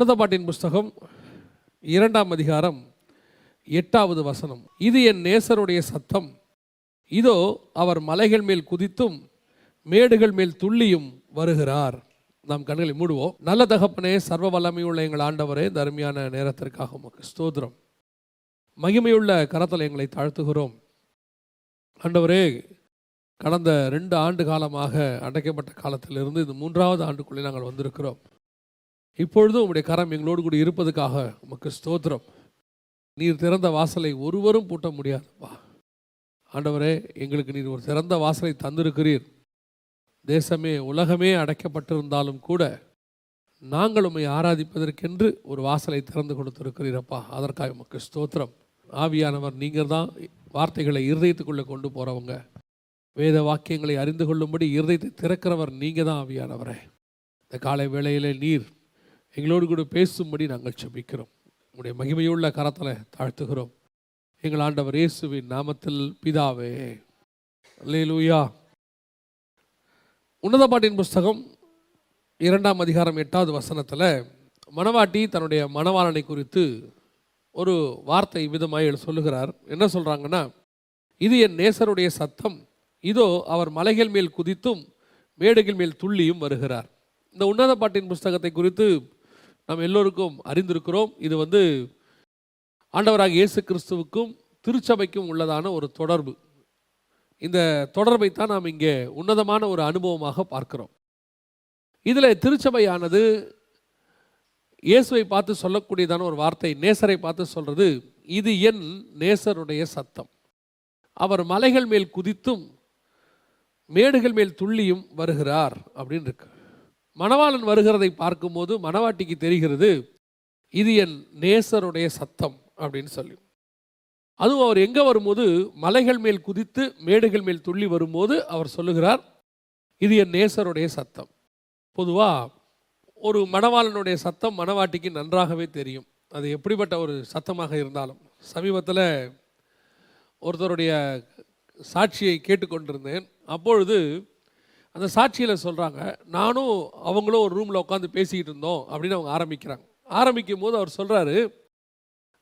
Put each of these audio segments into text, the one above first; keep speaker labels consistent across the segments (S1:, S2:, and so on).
S1: உன்னத பாட்டின் புஸ்தகம் இரண்டாம் அதிகாரம் எட்டாவது வசனம். இது என் நேசருடைய சத்தம். இதோ அவர் மலைகள் மேல் குதித்தும் மேடுகள் மேல் துள்ளியும் வருகிறார். நாம் கண்களை மூடுவோம். நல்ல தகப்பனே சர்வ வல்லமையுள்ள எங்கள் ஆண்டவரே இந்த அருமையான நேரத்திற்காக உமக்கு ஸ்தோத்திரம். மகிமையுள்ள கரத்தில் எங்களை தாழ்த்துகிறோம். ஆண்டவரே கடந்த ரெண்டு ஆண்டு காலமாக அடைக்கப்பட்ட காலத்திலிருந்து இந்த மூன்றாவது ஆண்டுக்குள்ளே நாங்கள் வந்திருக்கிறோம். இப்பொழுதும் உங்களுடைய கரம் எங்களோடு கூட இருப்பதுக்காக உமக்கு ஸ்தோத்திரம். நீர் திறந்த வாசலை ஒருவரும் பூட்ட முடியாதுப்பா. ஆண்டவரே எங்களுக்கு நீர் ஒரு திறந்த வாசலை தந்திருக்கிறீர். தேசமே உலகமே அடைக்கப்பட்டிருந்தாலும் கூட நாங்கள் உண்மை ஆராதிப்பதற்கென்று ஒரு வாசலை திறந்து கொடுத்திருக்கிறீரப்பா. அதற்காக உமக்கு ஸ்தோத்திரம். ஆவியானவர் நீங்கள் தான் வார்த்தைகளை இருதயத்துக்குள்ளே கொண்டு போகிறவங்க வேத வாக்கியங்களை அறிந்து கொள்ளும்படி இருதயத்தை திறக்கிறவர் நீங்கள் தான் ஆவியானவரே. இந்த காலை வேளையிலே நீர் எங்களோடு கூட பேசும்படி நாங்கள் செபிக்கிறோம் உங்களுடைய மகிமையுள்ள கரத்தில் தாழ்த்துகிறோம். எங்கள் ஆண்டவர் இயேசுவின் நாமத்தில் பிதாவே அல்லேலூயா. உன்னத பாட்டின் புஸ்தகம் இரண்டாம் அதிகாரம் எட்டாவது வசனத்தில் மணவாட்டி தன்னுடைய மணவாளனை குறித்து ஒரு வார்த்தை விதமாக சொல்லுகிறார். என்ன சொல்கிறாங்கன்னா இது என் நேசருடைய சத்தம். இதோ அவர் மலைகள் மேல் குதித்தும் மேடுகள் மேல் துள்ளியும் வருகிறார். இந்த உன்னத பாட்டின் புஸ்தகத்தை குறித்து நாம் எல்லோருக்கும் அறிந்திருக்கிறோம். இது வந்து ஆண்டவராக இயேசு கிறிஸ்துவுக்கும் திருச்சபைக்கும் உள்ளதான ஒரு தொடர்பு. இந்த தொடர்பை தான் நாம் இங்கே உன்னதமான ஒரு அனுபவமாக பார்க்கிறோம். இதில் திருச்சபையானது இயேசுவை பார்த்து சொல்லக்கூடியதான ஒரு வார்த்தை நேசரை பார்த்து சொல்கிறது இது என் நேசருடைய சத்தம். அவர் மலைகள் மேல் குதித்தும் மேடுகள் மேல் துள்ளியும் வருகிறார் அப்படின்னு இருக்கு. மணவாளன் வருகிறதை பார்க்கும்போது மணவாட்டிக்கு தெரிகிறது இது என் நேசருடைய சத்தம் அப்படின்னு சொல்லி. அதுவும் அவர் எங்கே வரும்போது மலைகள் மேல் குதித்து மேடுகள் மேல் துள்ளி வரும்போது அவர் சொல்லுகிறார் இது என் நேசருடைய சத்தம். பொதுவாக ஒரு மணவாளனுடைய சத்தம் மணவாட்டிக்கு நன்றாகவே தெரியும். அது எப்படிப்பட்ட ஒரு சத்தமாக இருந்தாலும். சமீபத்தில் ஒருத்தருடைய சாட்சியை கேட்டுக்கொண்டிருந்தேன். அப்பொழுது அந்த சாட்சியில் சொல்கிறாங்க நானும் அவங்களும் ஒரு ரூமில் உட்காந்து பேசிக்கிட்டு இருந்தோம் அப்படின்னு அவங்க ஆரம்பிக்கிறாங்க. ஆரம்பிக்கும் போது அவர் சொல்கிறாரு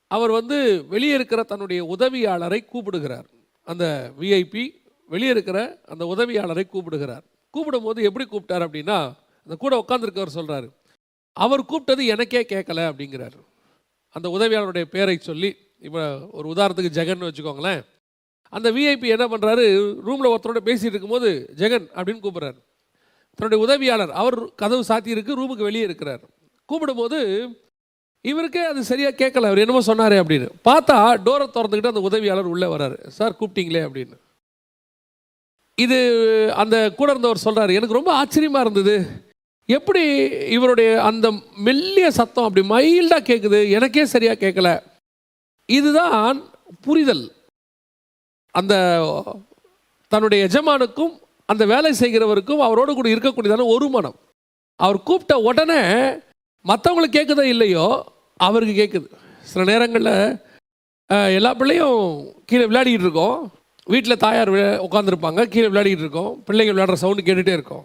S1: அவர் வந்து வெளியே இருக்கிற தன்னுடைய உதவியாளரை கூப்பிடுகிறார். அந்த விஐபி வெளியே இருக்கிற அந்த உதவியாளரை கூப்பிடுகிறார். கூப்பிடும்போது எப்படி கூப்பிட்டார் அப்படின்னா அந்த கூட உட்காந்துருக்கவர் சொல்கிறாரு அவர் கூப்பிட்டது எனக்கே கேட்கல அப்படிங்கிறார். அந்த உதவியாளருடைய பேரை சொல்லி இப்போ ஒரு உதாரணத்துக்கு ஜெகன் வச்சுக்கோங்களேன் அந்த விஐபி என்ன பண்ணுறாரு ரூமில் ஒருத்தரோட பேசிகிட்டு இருக்கும்போது ஜெகன் அப்படின்னு கூப்பிட்றாரு. தன்னுடைய உதவியாளர் அவர் கதவு சாத்தி இருக்கு ரூமுக்கு வெளியே இருக்கிறார். கூப்பிடும்போது இவருக்கே அது சரியாக கேட்கல அவர் என்னமோ சொன்னார் அப்படின்னு. பார்த்தா டோரை திறந்துக்கிட்டு அந்த உதவியாளர் உள்ளே வராரு சார் கூப்பிட்டீங்களே அப்படின்னு. இது அந்த கூட இருந்தவர் சொல்கிறாரு எனக்கு ரொம்ப ஆச்சரியமாக இருந்தது. எப்படி இவருடைய அந்த மெல்லிய சத்தம் அப்படி மைல்டாக கேட்குது எனக்கே சரியாக கேட்கல இதுதான் புரிதல். அந்த தன்னுடைய எஜமானுக்கும் அந்த வேலை செய்கிறவருக்கும் அவரோடு கூட இருக்கக்கூடியதான ஒரு மனம். அவர் கூப்பிட்ட உடனே மற்றவங்களுக்கு கேட்குதோ இல்லையோ அவருக்கு கேட்குது சில நேரங்களில் எல்லா பிள்ளையும் கீழே விளையாடிக்கிட்டு இருக்கோம். வீட்டில் தாயார் உட்காந்துருப்பாங்க கீழே விளையாடிக்கிட்டு இருக்கோம். பிள்ளைகள் விளையாடுற சவுண்டு கேட்டுகிட்டே இருக்கோம்.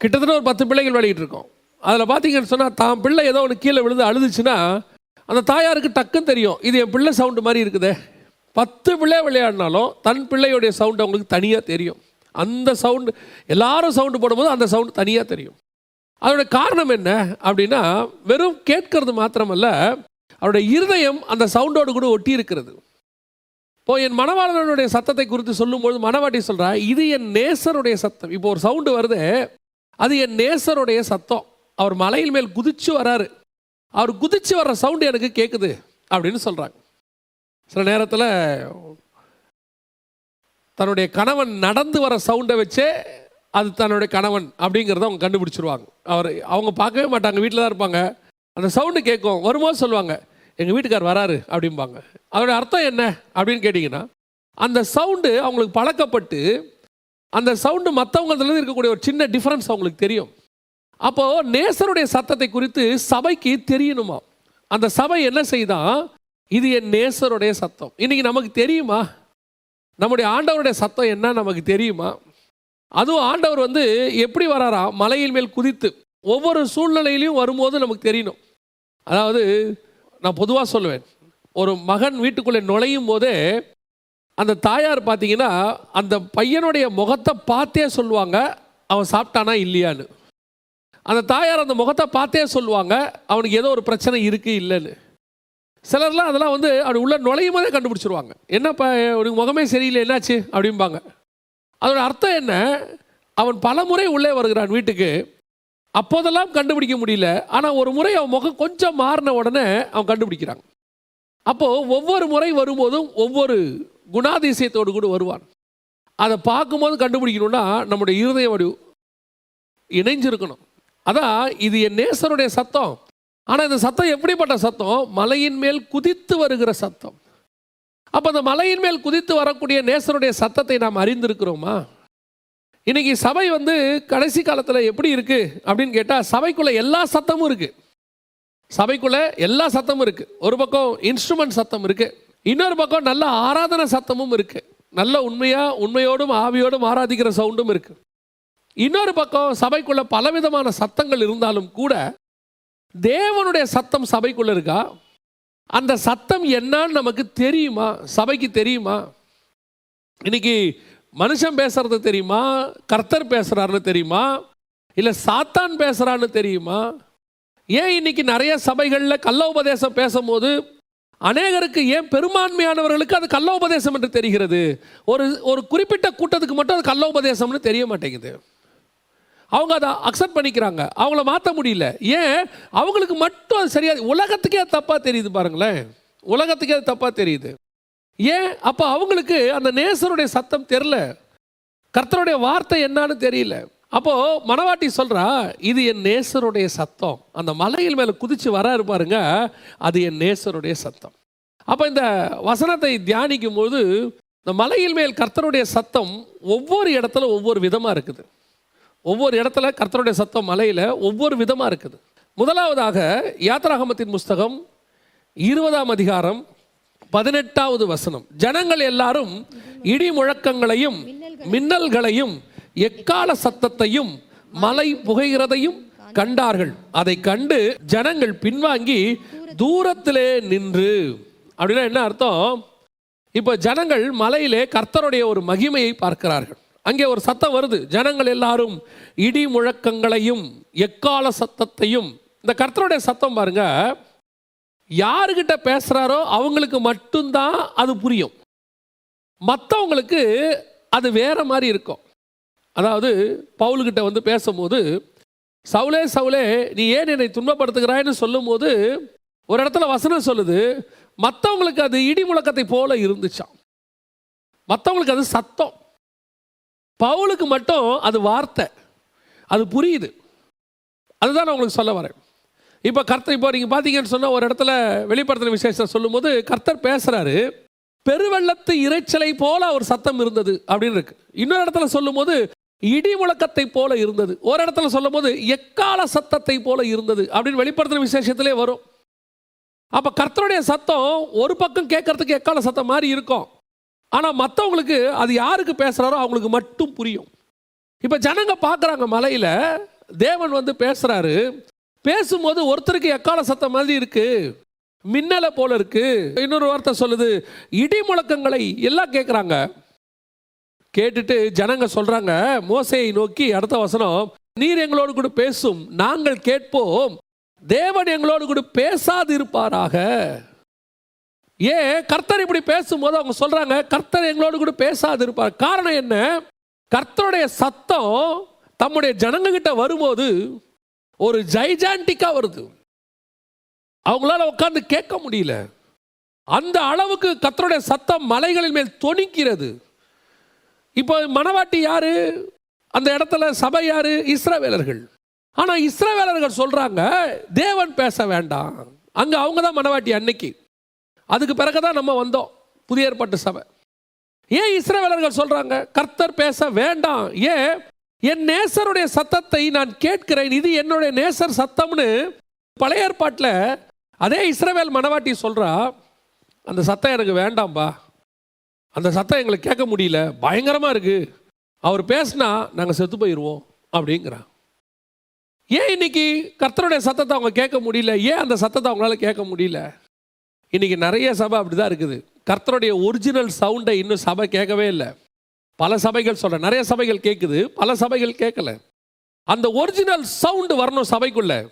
S1: கிட்டத்தட்ட ஒரு பத்து பிள்ளைகள் விளையாடிட்டு இருக்கோம். அதில் பார்த்தீங்கன்னு சொன்னால் தான் பிள்ளை ஏதோ ஒன்று கீழே விழுந்து அழுதுச்சுன்னா அந்த தாயாருக்கு டக்குன்னு தெரியும் இது என் பிள்ளை சவுண்டு மாதிரி இருக்குதே. பத்து பிள்ளை விளையாடினாலும் தன் பிள்ளையுடைய சவுண்டு அவங்களுக்கு தனியாக தெரியும். அந்த சவுண்டு எல்லாரும் சவுண்டு போடும்போது அந்த சவுண்டு தனியாக தெரியும். அதோட காரணம் என்ன அப்படின்னா வெறும் கேட்கறது மாத்திரமல்ல அவருடைய இருதயம் அந்த சவுண்டோடு கூட ஒட்டி இருக்கிறது. இப்போ என் மணவாளனுடைய சத்தத்தை குறித்து சொல்லும்போது மணவாட்டி சொல்கிறா இது என் நேசருடைய சத்தம். இப்போ ஒரு சவுண்டு வருது அது என் நேசருடைய சத்தம். அவர் மலையில் மேல் குதிச்சு வராரு. அவர் குதிச்சு வர்ற சவுண்டு எனக்கு கேட்குது அப்படின்னு சொல்கிறாங்க சில நேரத்தில் தன்னுடைய கணவன் நடந்து வர சவுண்டை வச்சே அது தன்னுடைய கணவன் அப்படிங்கிறத அவங்க கண்டுபிடிச்சிருவாங்க. அவர் அவங்க பார்க்கவே மாட்டாங்க வீட்டில் தான் இருப்பாங்க. அந்த சவுண்டு கேட்கும். வரும்போது சொல்லுவாங்க எங்கள் வீட்டுக்கார் வராரு அப்படிம்பாங்க. அதோட அர்த்தம் என்ன அப்படின்னு கேட்டிங்கன்னா அந்த சவுண்டு அவங்களுக்கு பழக்கப்பட்டு அந்த சவுண்டு மற்றவங்கலேருந்து இருக்கக்கூடிய ஒரு சின்ன டிஃப்ரென்ஸ் அவங்களுக்கு தெரியும். அப்போது நேசருடைய சத்தத்தை குறித்து சபைக்கு தெரியணுமா அந்த சபை என்ன செய்தான் இது என் நேசருடைய சத்தம். இன்னைக்கு நமக்கு தெரியுமா? நம்முடைய ஆண்டவருடைய சத்தம் என்ன நமக்கு தெரியுமா? அதுவும் ஆண்டவர் வந்து எப்படி வராரா? மலையின் மேல் குதித்து. ஒவ்வொரு சூழ்நிலையிலையும் வரும்போது நமக்கு தெரியணும். அதாவது நான் பொதுவாக சொல்லுவேன். ஒரு மகன் வீட்டுக்குள்ளே நுழையும் போதே அந்த தாயார் பார்த்தீங்கன்னா அந்த பையனுடைய முகத்தை பார்த்தே சொல்லுவாங்க அவன் சாப்பிட்டானா இல்லையான்னு. அந்த தாயார் அந்த முகத்தை பார்த்தே சொல்லுவாங்க அவனுக்கு ஏதோ ஒரு பிரச்சனை இருக்குது இல்லைன்னு. சிலர்லாம் அதெல்லாம் வந்து அப்படி உள்ள நுழையும் போதே கண்டுபிடிச்சிருவாங்க. என்னப்பா உனக்கு முகமே சரியில்லை என்னாச்சு? அப்படிம்பாங்க. அதோட அர்த்தம் என்ன? அவன் பல முறை உள்ளே வருகிறான் வீட்டுக்கு. அப்போதெல்லாம் கண்டுபிடிக்க முடியல. ஆனால் ஒரு முறை அவன் முகம் கொஞ்சம் மாறின உடனே அவன் கண்டுபிடிக்கிறாங்க அப்போது ஒவ்வொரு முறை வரும்போதும் ஒவ்வொரு குணாதிசயத்தோடு கூட வருவான். அதை பார்க்கும்போது கண்டுபிடிக்கணும்னா நம்முடைய இருதயம் அப்படி இணைஞ்சிருக்கணும். அதான் இது என் நேசருடைய சத்தம். ஆனால் இந்த சத்தம் எப்படிப்பட்ட சத்தம்? மலையின் மேல் குதித்து வருகிற சத்தம். அப்போ அந்த மலையின் மேல் குதித்து வரக்கூடிய நேசருடைய சத்தத்தை நாம் அறிந்திருக்கிறோமா? இன்னைக்கு சபை வந்து கடைசி காலத்தில் எப்படி இருக்குது அப்படின்னு கேட்டால் சபைக்குள்ளே எல்லா சத்தமும் இருக்குது சபைக்குள்ளே எல்லா சத்தமும் இருக்குது ஒரு பக்கம் இன்ஸ்ட்ருமெண்ட் சத்தம் இருக்குது இன்னொரு பக்கம் நல்ல ஆராதனை சத்தமும் இருக்குது நல்ல உண்மையாக உண்மையோடும் ஆவியோடும் ஆராதிக்கிற சவுண்டும் இருக்குது இன்னொரு பக்கம் சபைக்குள்ளே பலவிதமான சத்தங்கள் இருந்தாலும் கூட தேவனுடைய சத்தம் சபைக்குள்ளே இருக்கா? அந்த சத்தம் என்னன்னு நமக்கு தெரியுமா? சபைக்கு தெரியுமா? இன்னைக்கு மனுஷன் பேசுறது தெரியுமா? கர்த்தர் பேசுறாருன்னு தெரியுமா? இல்லை சாத்தான் பேசுறான்னு தெரியுமா? ஏன் இன்னைக்கு நிறைய சபைகளில் கள்ள உபதேசம் பேசும்போது அநேகருக்கு ஏன் பெரும்பான்மையானவர்களுக்கு அது கள்ள உபதேசம் என்று தெரிகிறது? ஒரு ஒரு குறிப்பிட்ட கூட்டத்துக்கு மட்டும் அது கள்ள உபதேசம்னு தெரிய மாட்டேங்குது. அவங்க அதை அக்செப்ட் பண்ணிக்கிறாங்க. அவங்கள மாற்ற முடியல. ஏன்? அவங்களுக்கு மட்டும் அது சரியாக உலகத்துக்கே அது தப்பாக தெரியுது பாருங்களேன். உலகத்துக்கே அது தப்பாக தெரியுது. ஏன்? அப்போ அவங்களுக்கு அந்த நேசருடைய சத்தம் தெரில கர்த்தருடைய வார்த்தை என்னான்னு தெரியல. அப்போது மணவாட்டி சொல்கிறா இது என் நேசருடைய சத்தம். அந்த மலையில் மேலே குதித்து வராரு பாருங்க அது என் நேசருடைய சத்தம். அப்போ இந்த வசனத்தை தியானிக்கும் போது இந்த மலையில் மேல் கர்த்தருடைய சத்தம் ஒவ்வொரு இடத்துல ஒவ்வொரு விதமாக இருக்குது. ஒவ்வொரு இடத்துல கர்த்தருடைய சத்தம் மலையில் ஒவ்வொரு விதமாக இருக்குது. முதலாவதாக யாத்ராகமத்தின் புஸ்தகம் இருபதாம் அதிகாரம் பதினெட்டாவது வசனம். ஜனங்கள் எல்லாரும் இடி முழக்கங்களையும் மின்னல்களையும் எக்கால சத்தத்தையும் மலை புகைகிறதையும் கண்டார்கள். அதை கண்டு ஜனங்கள் பின்வாங்கி தூரத்திலே நின்று. அப்படின்னா என்ன அர்த்தம்? இப்போ ஜனங்கள் மலையிலே கர்த்தருடைய ஒரு மகிமையை பார்க்கிறார்கள். அங்கே ஒரு சத்தம் வருது. ஜனங்கள் எல்லாரும் இடி முழக்கங்களையும் எக்கால சத்தத்தையும் இந்த கர்த்தருடைய சத்தம் பாருங்க. யாருக்கிட்ட பேசுகிறாரோ அவங்களுக்கு மட்டும்தான் அது புரியும். மற்றவங்களுக்கு அது வேற மாதிரி இருக்கும். அதாவது பவுலுக்கிட்ட வந்து பேசும்போது சவுலே சவுலே நீ ஏன் என்னை துன்பப்படுத்துகிறாய்னு சொல்லும்போது ஒரு இடத்துல வசனம் சொல்லுது மற்றவங்களுக்கு அது இடி முழக்கத்தை போல இருந்துச்சாம். மற்றவங்களுக்கு அது சத்தம். பவுலுக்கு மட்டும் அது வார்த்தை. அது புரியுது. அதுதான் நான் உங்களுக்கு சொல்ல வரேன். இப்போ கர்த்தர் இப்போ நீங்கள் பார்த்தீங்கன்னு சொன்னால் ஒரு இடத்துல வெளிப்படுத்தின விசேஷம் சொல்லும்போது கர்த்தர் பேசுகிறாரு பெருவெள்ளத்து இரைச்சலை போல ஒரு சத்தம் இருந்தது அப்படின்னு இருக்கு. இன்னொரு இடத்துல சொல்லும்போது இடி முழக்கத்தை போல இருந்தது ஒரு இடத்துல சொல்லும்போது எக்கால சத்தத்தை போல இருந்தது அப்படின்னு வெளிப்படுத்தின விசேஷத்திலே வரும். அப்போ கர்த்தருடைய சத்தம் ஒரு பக்கம் கேட்கறதுக்கு எக்கால சத்தம் மாதிரி இருக்கும். ஆனால் மற்றவங்களுக்கு அது யாருக்கு பேசுகிறாரோ அவங்களுக்கு மட்டும் புரியும். இப்போ ஜனங்க பார்க்குறாங்க மலையில் தேவன் வந்து பேசுகிறாரு பேசும்போது ஒருத்தருக்கு எக்கால சத்தம் மாதிரி இருக்குது மின்னலை போல இருக்கு. இன்னொரு வார்த்தை சொல்லுது இடி முழக்கங்களை எல்லாம் கேட்குறாங்க கேட்டுட்டு ஜனங்க சொல்கிறாங்க மோசையை நோக்கி அடுத்த வசனம் நீர் எங்களோடு கூட பேசும் நாங்கள் கேட்போம். தேவன் எங்களோடு கூட பேசாது இருப்பாராக ஏன் கர்த்தர் இப்படி பேசும்போது அவங்க சொல்கிறாங்க கர்த்தர் எங்களோடு கூட பேசாது இருப்பார் காரணம் என்ன? கர்த்தருடைய சத்தம் தம்முடைய ஜனங்ககிட்ட வரும்போது ஒரு ஜைஜான்டிக்காக வருது. அவங்களால உட்காந்து கேட்க முடியல. அந்த அளவுக்கு கர்த்தருடைய சத்தம் மலைகளின் மேல் தொனிக்கிறது. இப்போ மணவாட்டி யாரு? அந்த இடத்துல சபை யாரு? இஸ்ரவேலர்கள். ஆனால் இஸ்ரவேலர்கள் சொல்கிறாங்க தேவன் பேச வேண்டாம். அங்கே அவங்க தான் மணவாட்டி அன்னைக்கு. அதுக்கு பிறகு தான் நம்ம வந்தோம். புதிய ஏற்பாட்டு சபை. ஏன் இஸ்ரவேலர்கள் சொல்கிறாங்க கர்த்தர் பேச வேண்டாம். ஏன்? என் நேசருடைய சத்தத்தை நான் கேட்கிறேன். இது என்னுடைய நேசர் சத்தம்னு பழைய ஏற்பாட்டில் அதே இஸ்ரவேல் மணவாட்டி சொல்கிறா அந்த சத்தம் எனக்கு வேண்டாம்பா. அந்த சத்தம் எங்களுக்கு கேட்க முடியல. பயங்கரமாக இருக்குது அவர் பேசினா நாங்கள் செத்து போயிடுவோம் அப்படிங்கிறா. ஏன் இன்னைக்கு கர்த்தருடைய சத்தத்தை அவங்க கேட்க முடியல? ஏன் அந்த சத்தத்தை அவங்களால கேட்க முடியல? இன்றைக்கி நிறைய சபை அப்படிதான் இருக்குது. கர்த்தருடைய ஒரிஜினல் சவுண்டை இன்னும் சபை கேட்கவே இல்லை. பல சபைகள் சொல்கிற நிறைய சபைகள் கேட்குது பல சபைகள் கேட்கல. அந்த ஒரிஜினல் சவுண்டு வரணும் சபைக்குள்ள.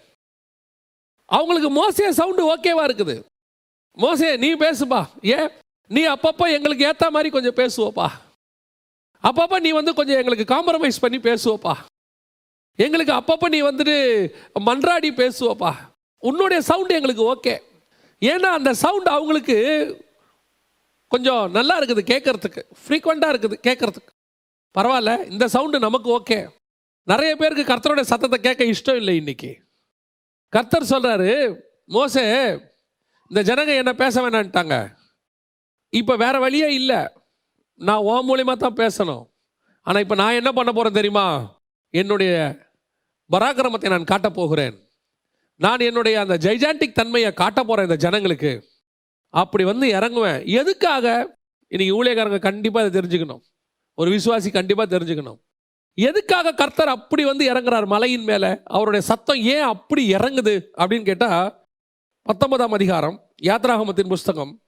S1: அவங்களுக்கு மோசைய சவுண்டு ஓகேவா இருக்குது. மோசே நீ பேசுப்பா. ஏன்? நீ அப்பப்போ எங்களுக்கு ஏற்ற மாதிரி கொஞ்சம் பேசுவோப்பா. அப்பப்போ நீ வந்து கொஞ்சம் எங்களுக்கு காம்ப்ரமைஸ் பண்ணி பேசுவோப்பா. எங்களுக்கு அப்பப்போ நீ வந்துட்டு மன்றாடி பேசுவோப்பா. உன்னுடைய சவுண்டு எங்களுக்கு ஓகே ஏன்னா அந்த சவுண்ட் அவங்களுக்கு கொஞ்சம் நல்லா இருக்குது கேட்குறதுக்கு ஃப்ரீக்வெண்ட்டாக இருக்குது கேட்குறதுக்கு பரவாயில்ல இந்த சவுண்டு நமக்கு ஓகே நிறைய பேருக்கு கர்த்தருடைய சத்தத்தை கேட்க இஷ்டம் இல்லை இன்னைக்கு. கர்த்தர் சொல்கிறாரு மோசே இந்த ஜனங்க என்ன பேச வேணான்ட்டாங்க இப்போ வேறு வழியே இல்லை. நான் ஓ மூலியமாக தான் பேசணும். ஆனால் இப்போ நான் என்ன பண்ண போகிறேன் தெரியுமா? என்னுடைய பராக்கிரமத்தை நான் காட்டப் போகிறேன். நான் என்னுடைய அந்த ஜைஜாண்டிக் தன்மையை காட்ட போகிறேன் இந்த ஜனங்களுக்கு. அப்படி வந்து இறங்குவேன். எதுக்காக? இன்னைக்கு ஊழியக்காரங்க கண்டிப்பாக அதை தெரிஞ்சுக்கணும். ஒரு விசுவாசி கண்டிப்பாக தெரிஞ்சுக்கணும். எதுக்காக கர்த்தர் அப்படி வந்து இறங்குறார் மலையின் மேலே? அவருடைய சத்தம் ஏன் அப்படி இறங்குது? அப்படின்னு கேட்டால் பத்தொன்பதாம் அதிகாரம் யாத்ராகமத்தின் புஸ்தகம்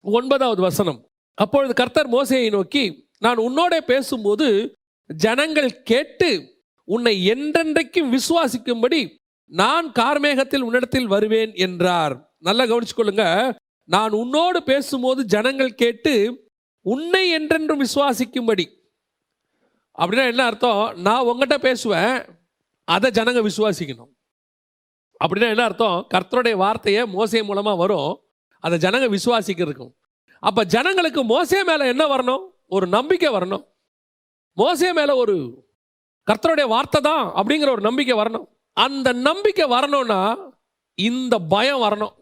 S1: ஒன்பதாவது வசனம். அப்பொழுது கர்த்தர் மோசையை நோக்கி நான் உன்னோட பேசும்போது ஜனங்கள் கேட்டு உன்னை என்றென்றைக்கும் விசுவாசிக்கும்படி நான் கார்மேகத்தில் உன்னிடத்தில் வருவேன் என்றார். நல்லா கவனிச்சுக்கொள்ளுங்க. நான் உன்னோடு பேசும்போது ஜனங்கள் கேட்டு உன்னை என்றென்றும் விசுவாசிக்கும்படி. அப்படின்னா என்ன அர்த்தம்? நான் உங்ககிட்ட பேசுவேன் அதை ஜனங்க விசுவாசிக்கணும். அப்படின்னா என்ன அர்த்தம்? கர்த்தருடைய வார்த்தையை மோசை மூலமாக வரும் அதை ஜனங்க விசுவாசிக்கிறதுக்கும். அப்போ ஜனங்களுக்கு மோசே மேலே என்ன வரணும்? ஒரு நம்பிக்கை வரணும். மோசே மேலே ஒரு கர்த்தருடைய வார்த்தை தான் அப்படிங்கிற ஒரு நம்பிக்கை வரணும். அந்த நம்பிக்கை வரணும்னா இந்த பயம் வரணும்.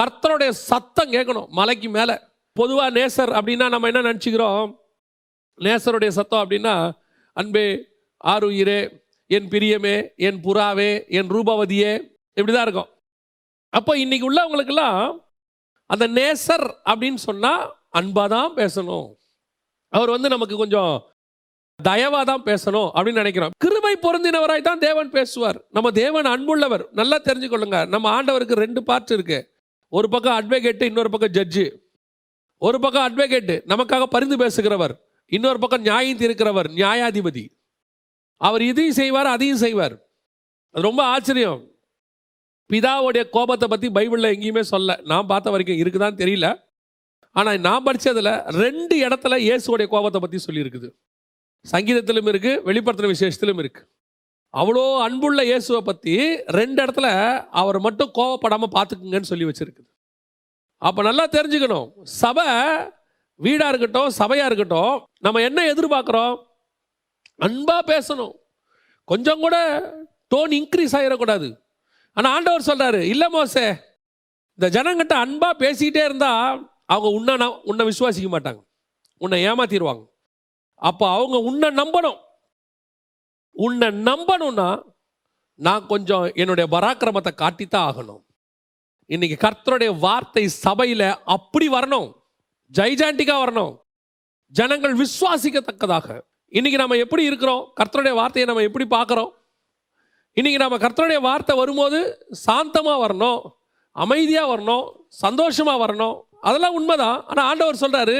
S1: கர்த்தருடைய சத்தம் கேட்கணும் மலைக்கு மேலே. பொதுவாக நேசர் அப்படின்னா நம்ம என்ன நினச்சிக்கிறோம்? நேசருடைய சத்தம் அப்படின்னா அன்பே ஆருயிரே என் பிரியமே என் புறாவே என் ரூபவதியே. இப்படி தான் இருக்கும். அப்போ இன்னைக்கு உள்ளவங்களுக்கெல்லாம் அந்த நேசர் அப்படின்னு சொன்னால் அன்பாக தான் பேசணும். அவர் வந்து நமக்கு கொஞ்சம் தயவா தான் பேசணும் அப்படின்னு நினைக்கிறோம். கிருபை பொருந்தினவராய் தான் தேவன் பேசுவார். நம்ம தேவன் அன்புள்ளவர். நல்லா தெரிஞ்சுக்கொள்ளுங்க. நம்ம ஆண்டவருக்கு ரெண்டு பார்ட் இருக்கு. ஒரு பக்கம் அட்வொகேட்டு இன்னொரு பக்கம் ஜட்ஜு ஒரு பக்கம் அட்வொகேட்டு நமக்காக பரிந்து பேசுகிறவர். இன்னொரு பக்கம் நியாயம் தீர்க்கிறவர் நியாயாதிபதி. அவர் இதையும் செய்வார் அதையும் செய்வார். அது ரொம்ப ஆச்சரியம். பிதாவுடைய கோபத்தை பற்றி பைபிளில் எங்கேயுமே சொல்ல. நான் பார்த்த வரைக்கும் இருக்குதான்னு தெரியல. ஆனால் நான் படித்ததில் ரெண்டு இடத்துல இயேசுவோடைய கோபத்தை பற்றி சொல்லியிருக்குது. சங்கீதத்திலும் இருக்குது வெளிப்படுத்தின விசேஷத்திலும் இருக்குது அவ்வளோ அன்புள்ள இயேசுவை பற்றி ரெண்டு இடத்துல அவர் மட்டும் கோவப்படாமல் பார்த்துக்குங்கன்னு சொல்லி வச்சுருக்குது. அப்போ நல்லா தெரிஞ்சுக்கணும். சபை வீடாக இருக்கட்டும் சபையாக இருக்கட்டும் நம்ம என்ன எதிர்பார்க்குறோம்? அன்பாக பேசணும். கொஞ்சம் கூட டோன் இன்க்ரீஸ் ஆகிடக்கூடாது ஆனால் ஆண்டவர் சொல்கிறாரு இல்லை மோசே இந்த ஜனங்கிட்ட அன்பாக பேசிக்கிட்டே இருந்தால் அவங்க உன்னை உன்னை விசுவாசிக்க மாட்டாங்க. உன்னை ஏமாத்திடுவாங்க அப்போ அவங்க உன்னை நம்பணும். உன்னை நம்பணும்னா நான் கொஞ்சம் என்னுடைய பராக்கிரமத்தை காட்டித்தான் ஆகணும். இன்னைக்கு கர்த்தருடைய வார்த்தை சபையில் அப்படி வரணும். ஜைஜாண்டிக்காக வரணும். ஜனங்கள் விசுவாசிக்கத்தக்கதாக. இன்னைக்கு நம்ம எப்படி இருக்கிறோம்? கர்த்தருடைய வார்த்தையை நம்ம எப்படி பார்க்குறோம்? இன்னைக்கு நம்ம கர்த்தருடைய வார்த்தை வரும்போது சாந்தமாக வரணும். அமைதியாக வரணும். சந்தோஷமாக வரணும். அதெல்லாம் உண்மைதான். ஆனால் ஆண்டவர் சொல்கிறாரு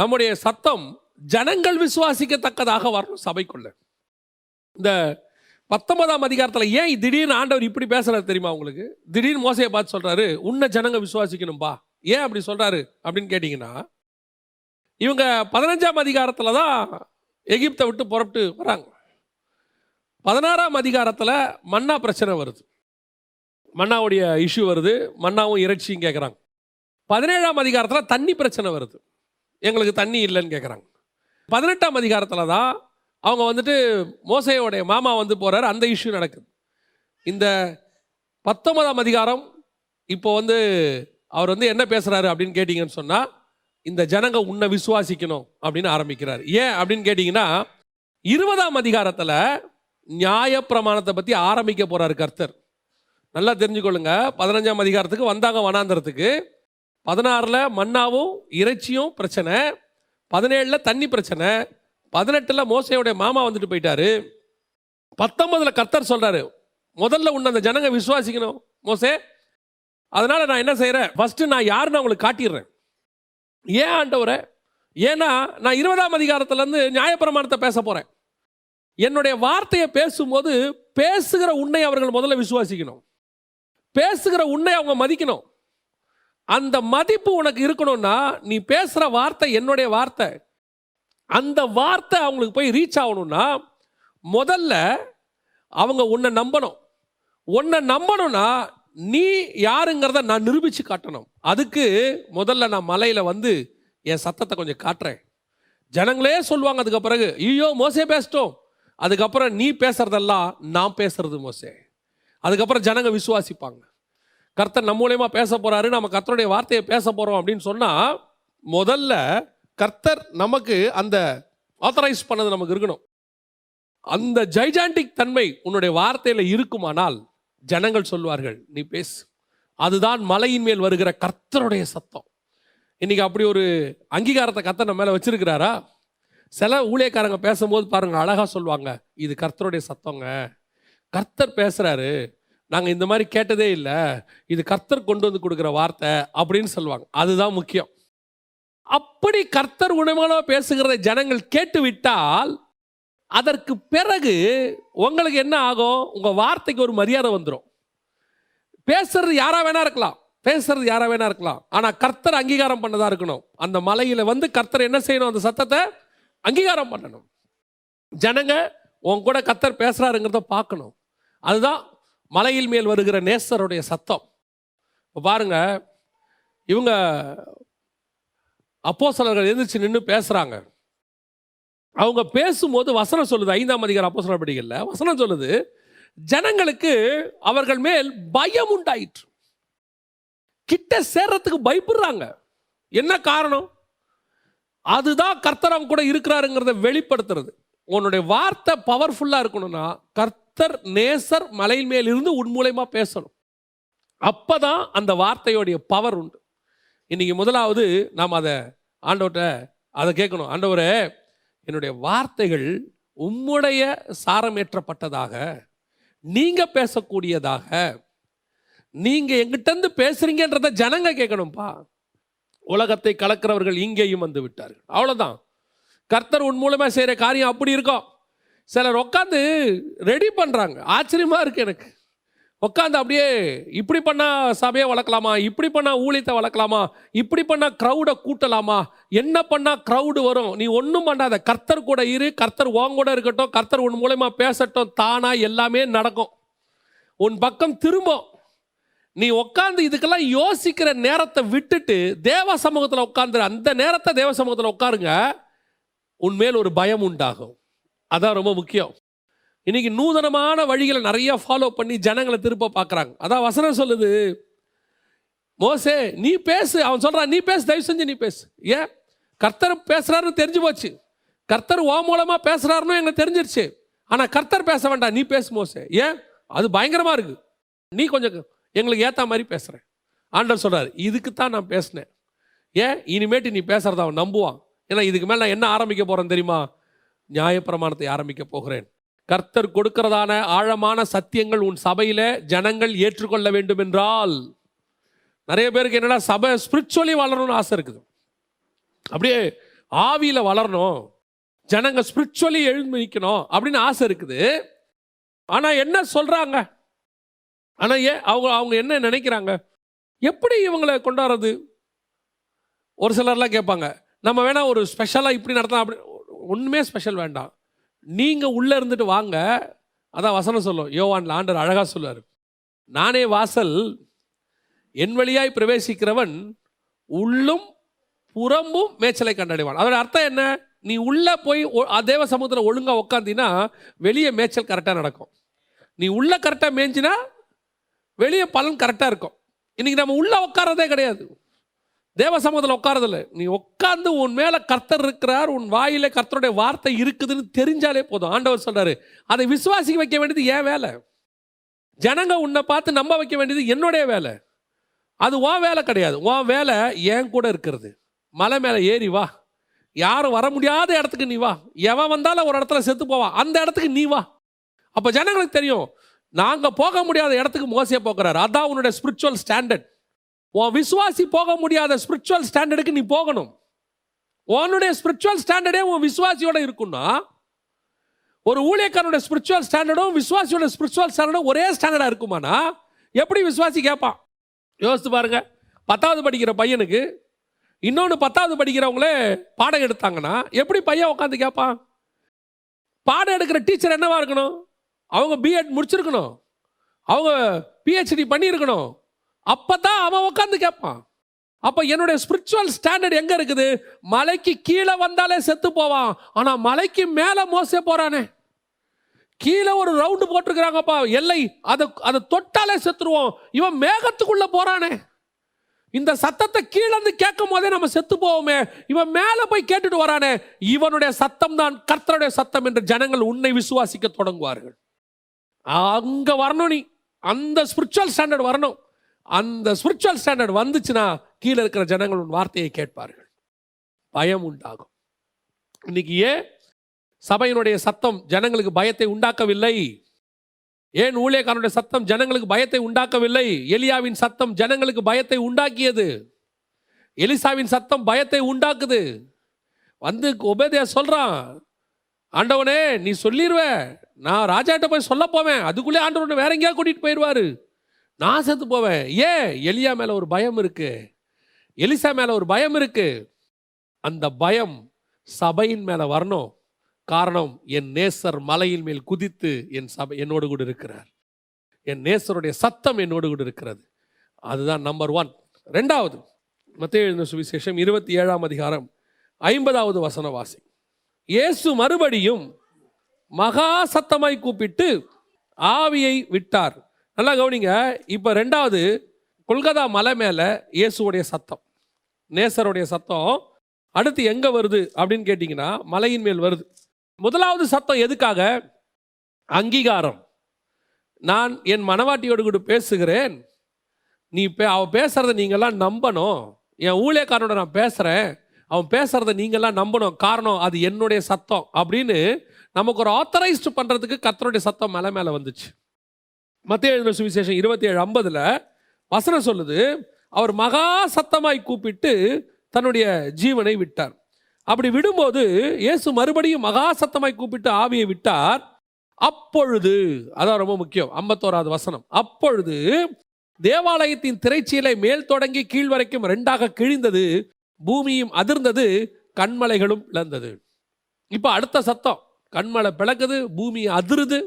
S1: நம்முடைய சத்தம் ஜனங்கள் விசுவாசிக்கத்தக்கதாக வரணும் சபைக்குள்ள. இந்த பத்தொன்பதாம் அதிகாரத்தில் ஏன் திடீர்னு ஆண்டவர் இப்படி பேசுறாரு தெரியுமா உங்களுக்கு? திடீர்னு மோசையை பார்த்து சொல்றாரு உன்னை ஜனங்க விசுவாசிக்கணும்பா. ஏன் அப்படி சொல்றாரு அப்படின்னு கேட்டிங்கன்னா இவங்க பதினஞ்சாம் அதிகாரத்தில் தான் எகிப்தை விட்டு புறப்பட்டு வராங்க. பதினாறாம் அதிகாரத்தில் மன்னா பிரச்சனை வருது. மன்னாவுடைய இஷ்யூ வருது மன்னாவும் இறைச்சியும் கேட்குறாங்க பதினேழாம் அதிகாரத்தில் தண்ணி பிரச்சனை வருது. எங்களுக்கு தண்ணி இல்லைன்னு கேட்குறாங்க பதினெட்டாம் அதிகாரத்தில் தான் அவங்க வந்துட்டு மோசையோடைய மாமா வந்து போகிறாரு அந்த இஷ்யூ நடக்குது. இந்த பத்தொன்பதாம் அதிகாரம் இப்போ வந்து அவர் வந்து என்ன பேசுகிறாரு அப்படின்னு கேட்டிங்கன்னு சொன்னால் இந்த ஜனங்க உன்னை விசுவாசிக்கணும் அப்படின்னு ஆரம்பிக்கிறார். ஏன் அப்படின்னு கேட்டிங்கன்னா இருபதாம் அதிகாரத்தில் நியாயப்பிரமாணத்தை பற்றி ஆரம்பிக்க போகிறார் கர்த்தர். நல்லா தெரிஞ்சுக்கொள்ளுங்க. பதினஞ்சாம் அதிகாரத்துக்கு வந்தாங்க வனாந்தரத்துக்கு. பதினாறில் மன்னாவும் இறைச்சியும் பிரச்சனை. பதினேழில் தண்ணி பிரச்சனை பதினெட்டில் மோசையோடைய மாமா வந்துட்டு போயிட்டாரு. பத்தொன்பதில் கர்த்தர் சொல்கிறாரு முதல்ல உன்னை அந்த ஜனங்க விசுவாசிக்கணும் மோசே. அதனால் நான் என்ன செய்கிறேன் ஃபஸ்ட்டு நான் யாருன்னு அவங்களுக்கு காட்டிடுறேன். ஏன் ஆண்டவரை? ஏன்னா நான் இருபதாம் அதிகாரத்துலேருந்து நியாயப்பிரமாணத்தை பேச போகிறேன் என்னுடைய வார்த்தையை பேசும்போது பேசுகிற உன்னை அவர்கள் முதல்ல விசுவாசிக்கணும். பேசுகிற உன்னை அவங்க மதிக்கணும். அந்த மதிப்பு உனக்கு இருக்கணும்னா நீ பேசுகிற வார்த்தை என்னுடைய வார்த்தை. அந்த வார்த்தை அவங்களுக்கு போய் ரீச் ஆகணும்னா முதல்ல அவங்க உன்னை நம்பணும். உன்னை நம்பணும்னா நீ யாருங்கிறத நான் நிரூபித்து காட்டணும். அதுக்கு முதல்ல நான் மலையில் வந்து என் சத்தத்தை கொஞ்சம் காட்டுறேன். ஜனங்களே சொல்லுவாங்க அதுக்கு பிறகு ஐயோ மோசே பேசிட்டோம். அதுக்கப்புறம் நீ பேசுறதெல்லாம் நான் பேசுறது மோசே. அதுக்கப்புறம் ஜனங்க விசுவாசிப்பாங்க. கர்த்தர் நம்ம மூலயமா பேச போறாரு நம்ம கர்த்தருடைய வார்த்தையை பேச போறோம் அப்படின்னு சொன்னா முதல்ல கர்த்தர் நமக்கு அந்த ஆத்தரைஸ் பண்ணது நமக்கு இருக்கணும். அந்த ஜைஜாண்டிக் தன்மை உன்னுடைய வார்த்தையில இருக்குமானால் ஜனங்கள் சொல்வார்கள் நீ பேசு. அதுதான் மலையின் மேல் வருகிற கர்த்தருடைய சத்தம். இன்னைக்கு அப்படி ஒரு அங்கீகாரத்தை கர்த்தர் நம்ம மேலே வச்சிருக்கிறாரா? சில ஊழியக்காரங்க பேசும்போது பாருங்க அழகா சொல்லுவாங்க இது கர்த்தருடைய சத்தங்க. கர்த்தர் பேசுறாரு நாங்கள் இந்த மாதிரி கேட்டதே இல்லை. இது கர்த்தர் கொண்டு வந்து கொடுக்குற வார்த்தை அப்படின்னு சொல்லுவாங்க. அதுதான் முக்கியம். அப்படி கர்த்தர் உணவுகளோ பேசுகிறத ஜனங்கள் கேட்டு விட்டால் அதற்கு பிறகு உங்களுக்கு என்ன ஆகும்? உங்கள் வார்த்தைக்கு ஒரு மரியாதை வந்துடும் பேசுறது யாராக வேணா இருக்கலாம். பேசுறது யாராக வேணா இருக்கலாம். ஆனால் கர்த்தர் அங்கீகாரம் பண்ணதாக இருக்கணும். அந்த மலையில் வந்து கர்த்தர் என்ன செய்யணும்? அந்த சத்தத்தை அங்கீகாரம் பண்ணணும். ஜனங்க உன் கூட கர்த்தர் பேசுறாருங்கிறத பார்க்கணும். அதுதான் மலையில் மேல் வருகிற நேசருடைய சத்தம். இப்போ பாருங்க இவங்க அப்போஸ்தலர்கள் எந்திரிச்சு நின்று பேசுகிறாங்க அவங்க பேசும்போது வசனம் சொல்லுது ஐந்தாம் அதிகார அப்போ படிக்கல வசனம் சொல்லுது ஜனங்களுக்கு அவர்கள் மேல் பயம் உண்டாயிற்று. கிட்ட சேர்றதுக்கு பயப்படுறாங்க. என்ன காரணம்? அதுதான் கர்த்தரம் கூட இருக்கிறாருங்கிறத வெளிப்படுத்துறது. உன்னுடைய வார்த்தை பவர்ஃபுல்லாக இருக்கணும்னா கர்த்தர் நேசர் மலையின் மேல் இருந்து உன் மூலயமா பேசணும். அப்போ தான் அந்த வார்த்தையோடைய பவர் உண்டு. இன்னைக்கு முதலாவது நாம் அதை ஆண்டவர்கிட்ட அதை கேட்கணும். ஆண்டவரே என்னுடைய வார்த்தைகள் உம்முடைய சாரமேற்றப்பட்டதாக நீங்கள் பேசக்கூடியதாக நீங்கள் எங்கிட்டேருந்து பேசுகிறீங்கன்றத ஜனங்கள் ஜனங்க கேட்கணும்ப்பா உலகத்தை கலக்கிறவர்கள் இங்கேயும் வந்து விட்டார்கள். அவ்வளோதான் கர்த்தர் உன் மூலமாக செய்கிற காரியம் அப்படி இருக்கும். சிலர் உட்காந்து ரெடி பண்ணுறாங்க ஆச்சரியமாக இருக்குது எனக்கு. உட்காந்து அப்படியே இப்படி பண்ணால் சபையை வளர்க்கலாமா? இப்படி பண்ணால் ஊழியத்தை வளர்க்கலாமா? இப்படி பண்ணால் க்ரௌடை கூட்டலாமா? என்ன பண்ணால் க்ரௌடு வரும்? நீ ஒன்றும் பண்ணாத. கர்த்தர் கூட இரு. கர்த்தர் உன் கூட இருக்கட்டும். கர்த்தர் உன் மூலயமா பேசட்டும். தானாக எல்லாமே நடக்கும். உன் பக்கம் திரும்பும். நீ உட்காந்து இதுக்கெல்லாம் யோசிக்கிற நேரத்தை விட்டுட்டு தேவ சமூகத்தில் உட்காந்துரு அந்த நேரத்தை தேவ சமூகத்தில் உட்காருங்க உன்மேல் ஒரு பயம் உண்டாகும். அதான் ரொம்ப முக்கியம். இன்னைக்கு நூதனமான வழிகளை நிறைய ஃபாலோ பண்ணி ஜனங்களை திருப்ப பார்க்குறாங்க. அதான் வசனம் சொல்லுது. மோசே நீ பேசு. அவன் சொல்கிறான் நீ பேசு தயவு செஞ்சு நீ பேசு. ஏன்? கர்த்தர் பேசுகிறாருன்னு தெரிஞ்சு போச்சு. கர்த்தர் ஓ மூலமாக பேசுகிறாருன்னு எங்களுக்கு தெரிஞ்சிருச்சு. ஆனால் கர்த்தர் பேச வேண்டாம். நீ பேசு மோசே. ஏன்? அது பயங்கரமாக இருக்குது நீ கொஞ்சம் எங்களுக்கு ஏற்ற மாதிரி பேசுகிறேன் ஆண்டவர் சொல்கிறார் இதுக்கு தான் நான் பேசினேன். ஏன்? இனிமேட்டு நீ பேசுகிறத அவன் நம்புவான். ஏன்னா இதுக்கு மேலே நான் என்ன ஆரம்பிக்க போகிறேன் தெரியுமா? நியாயப்பிரமாணத்தை ஆரம்பிக்க போகிறேன். கர்த்தர் கொடுக்கிறதான ஆழமான சத்தியங்கள் உன் சபையில் ஜனங்கள் ஏற்றுக்கொள்ள வேண்டும் என்றால் நிறைய பேருக்கு என்னடா சபை ஸ்பிரிச்சுவலி வளரணும்னு ஆசை இருக்குது. அப்படியே ஆவியில் வளரணும். ஜனங்க ஸ்பிரிச்சுவலி எழுந்து நிற்கணும் அப்படின்னு ஆசை இருக்குது. ஆனால் என்ன சொல்கிறாங்க ஆனால் ஏன் அவங்க அவங்க என்ன நினைக்கிறாங்க? எப்படி இவங்களை கொண்டாடுறது? ஒரு சிலர்லாம் கேட்பாங்க நம்ம வேணால் ஒரு ஸ்பெஷலாக இப்படி நடத்தலாம் அப்படி ஒன்றுமே ஸ்பெஷல் வேண்டாம். நீங்கள் உள்ளே இருந்துட்டு வாங்க. அதான் வசனம் சொல்லும். யோவான் ஆண்டர் அழகாக சொல்லுவார். நானே வாசல் என் வழியாய் பிரவேசிக்கிறவன் உள்ளும் புறம்பும் மேய்ச்சலை கண்டடைவான். அதோட அர்த்தம் என்ன? நீ உள்ளே போய் தேவ சமூகத்தில் ஒழுங்காக உட்காந்தினா வெளியே மேய்ச்சல் கரெக்டாக நடக்கும். நீ உள்ளே கரெக்டாக மேய்ஞ்சினா வெளியே பலன் கரெக்டாக இருக்கும். இன்றைக்கி நம்ம உள்ளே உட்காரதே கிடையாது. தேவ சமூகத்தில் உட்காரதில்ல. நீ உட்காந்து உன் மேலே கர்த்தர் இருக்கிறார் உன் வாயில கர்த்தருடைய வார்த்தை இருக்குதுன்னு தெரிஞ்சாலே போதும். ஆண்டவர் சொல்கிறாரு அதை விசுவாசிக்க வைக்க வேண்டியது ஏன் வேலை. ஜனங்க உன்னை பார்த்து நம்ப வைக்க வேண்டியது என்னுடைய வேலை. அது உன் வேலை கிடையாது. உன் வேலை என் கூட இருக்கிறது. மலை மேலே ஏறி வா. யாரும் வர முடியாத இடத்துக்கு நீ வா. எவன் வந்தாலும் ஒரு இடத்துல செத்து போவான் அந்த இடத்துக்கு நீ வா. அப்போ ஜனங்களுக்கு தெரியும் நாங்கள் போக முடியாத இடத்துக்கு மோசையாக போக்குறாரு அதான் உன்னுடைய ஸ்பிரிச்சுவல் ஸ்டாண்டர்ட் உன் விசுவாசி போக முடியாத ஸ்பிரிச்சுவல் ஸ்டாண்டர்டுக்கு நீ போகணும். உன்னுடைய ஸ்பிரிச்சுவல் ஸ்டாண்டர்டே உன் விசுவாசியோட இருக்குன்னா ஒரு ஊழியக்காரனுடைய ஸ்பிரிச்சுவல் ஸ்டாண்டர்டும் விசுவாசியோட ஸ்பிரிச்சுவல் ஸ்டாண்டர்டும் ஒரே ஸ்டாண்டர்டாக இருக்குமானா? எப்படி விசுவாசி கேட்பான் யோசித்து பாருங்க. பத்தாவது படிக்கிற பையனுக்கு இன்னொன்று பத்தாவது படிக்கிறவங்களே பாடம் எடுத்தாங்கன்னா எப்படி பையன் உட்காந்து கேட்பான் பாடம் எடுக்கிற டீச்சர் என்னவா இருக்கணும்? அவங்க பிஎட் முடிச்சிருக்கணும். அவங்க பிஹெச்டி பண்ணியிருக்கணும். அப்போ தான் அவன் உட்காந்து கேட்பான் அப்போ என்னுடைய ஸ்பிரிச்சுவல் ஸ்டாண்டர்ட் எங்கே இருக்குது? மலைக்கு கீழே வந்தாலே செத்து போவான். ஆனால் மலைக்கு மேலே மோசே போகிறானே கீழே ஒரு ரவுண்டு போட்டிருக்கிறாங்கப்பா. எல்லை அதை அதை தொட்டாலே செத்துருவோம். இவன் மேகத்துக்குள்ள போறானே. இந்த சத்தத்தை கீழே கேட்கும் போதே நம்ம செத்து போவோமே. இவன் மேலே போய் கேட்டுட்டு வரானே. இவனுடைய சத்தம் தான் கர்த்தருடைய சத்தம் என்று ஜனங்கள் உன்னை விசுவாசிக்க தொடங்குவார்கள். அங்க வரணும் நீ. அந்த ஸ்பிரிச்சுவல் ஸ்டாண்டர்ட் வரணும். அந்த ஸ்பிரிச்சுவல் ஸ்டாண்டர்ட் வந்துச்சுன்னா கீழே இருக்கிற ஜனங்கள் உன் வார்த்தையை கேட்பார்கள். பயம் உண்டாகும். இன்னைக்கு ஏன் சபையினுடைய சத்தம் ஜனங்களுக்கு பயத்தை உண்டாக்கவில்லை? ஏன் ஊழியக்காரனுடைய சத்தம் ஜனங்களுக்கு பயத்தை உண்டாக்கவில்லை? எலியாவின் சத்தம் ஜனங்களுக்கு பயத்தை உண்டாக்கியது. எலிசாவின் சத்தம் பயத்தை உண்டாக்குது. வந்து உபேதையா சொல்கிறான் ஆண்டவனே நீ சொல்லிடுவ நான் ராஜாட்ட போய் சொல்ல போவேன். அதுக்குள்ளே ஆண்டவன் வேற எங்கேயா கூட்டிகிட்டு போயிடுவாரு. நான் செத்து போவேன். ஏன்? எலியா மேலே ஒரு பயம் இருக்கு. எலிசா மேலே ஒரு பயம் இருக்கு. அந்த பயம் சபையின் மேலே வரணும். காரணம் என் நேசர் மலையின் மேல் குதித்து என் சபை என்னோடு கூட இருக்கிறார். என் நேசருடைய சத்தம் என்னோடு கூட இருக்கிறது. அதுதான் நம்பர் ஒன் ரெண்டாவது மத்திய எழுதின சுவிசேஷம் இருபத்தி ஏழாம் அதிகாரம் ஐம்பதாவது வசன வாசி இயேசு மறுபடியும் மகா சத்தமாய் கூப்பிட்டு ஆவியை விட்டார். நல்லா கவனிங்க. இப்போ ரெண்டாவது கொல்கத்தா மலை மேலே இயேசுவோடைய சத்தம். நேசருடைய சத்தம் அடுத்து எங்கே வருது அப்படின்னு கேட்டிங்கன்னா மலையின் மேல் வருது. முதலாவது சத்தம் எதுக்காக? அங்கீகாரம். நான் என் மனவாட்டியோடு கூட பேசுகிறேன். நீ பே அவன் பேசுகிறத நீங்கள்லாம் நம்பணும். என் ஊழியக்காரனோட நான் பேசுகிறேன் அவன் பேசுகிறத நீங்கள்லாம் நம்பணும். காரணம் அது என்னுடைய சத்தம் அப்படின்னு நமக்கு ஒரு ஆத்தரைஸ்டு பண்ணுறதுக்கு கத்தருடைய சத்தம் மலை மேலே வந்துச்சு. மத்திய எழுதின சுவிசேஷம் இருபத்தி ஏழு ஐம்பதில் வசனம் சொல்லுது அவர் மகா சத்தமாய் கூப்பிட்டு தன்னுடைய ஜீவனை விட்டார். அப்படி விடும்போது இயேசு மறுபடியும் மகா சத்தமாய் கூப்பிட்டு ஆவியை விட்டார். அப்பொழுது அதான் ரொம்ப முக்கியம் ஐம்பத்தோராவது வசனம் அப்பொழுது தேவாலயத்தின் திரைச்சீலை மேல் தொடங்கி கீழ் வரைக்கும் ரெண்டாக கிழிந்தது பூமியும் அதிர்ந்தது கண்மலைகளும் இழந்தது. இப்போ அடுத்த சத்தம் கண்மலை பிளக்குது பூமி அதிருது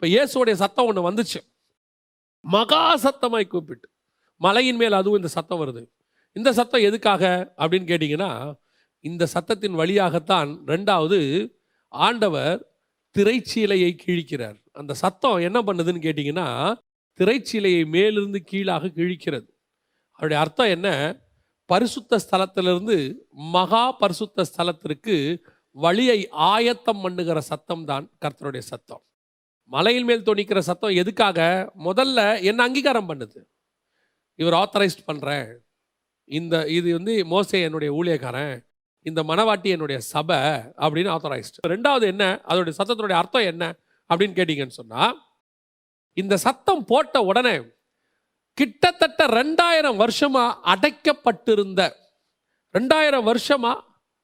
S1: இப்போ இயேசுடைய சத்தம் ஒன்று வந்துச்சு. மகா சத்தமாய் கூப்பிட்டு மலையின் மேல் அதுவும் இந்த சத்தம் வருது. இந்த சத்தம் எதுக்காக அப்படின்னு கேட்டிங்கன்னா இந்த சத்தத்தின் வழியாகத்தான் ரெண்டாவது ஆண்டவர் திரைச்சீலையை கிழிக்கிறார். அந்த சத்தம் என்ன பண்ணுதுன்னு கேட்டிங்கன்னா திரைச்சீலையை மேலிருந்து கீழாக கிழிக்கிறது. அவருடைய அர்த்தம் என்ன? பரிசுத்த ஸ்தலத்திலிருந்து மகா பரிசுத்த ஸ்தலத்திற்கு வழியை ஆயத்தம் பண்ணுகிற சத்தம் தான் கர்த்தருடைய சத்தம். மலையின் மேல் தொணிக்கிற சத்தம் எதுக்காக? முதல்ல என்ன அங்கீகாரம் பண்ணுது? இவர் ஆத்தரைஸ்ட் பண்ணுறேன் இந்த இது வந்து மோசே என்னுடைய ஊழியக்காரன். இந்த மனவாட்டி என்னுடைய சபை அப்படின்னு ஆத்தரைஸ்ட் ரெண்டாவது என்ன? அதோடைய சத்தத்தினுடைய அர்த்தம் என்ன? அப்படின்னு கேட்டிங்கன்னு சொன்னால் இந்த சத்தம் போட்ட உடனே கிட்டத்தட்ட ரெண்டாயிரம் வருஷமா அடைக்கப்பட்டிருந்த ரெண்டாயிரம் வருஷமா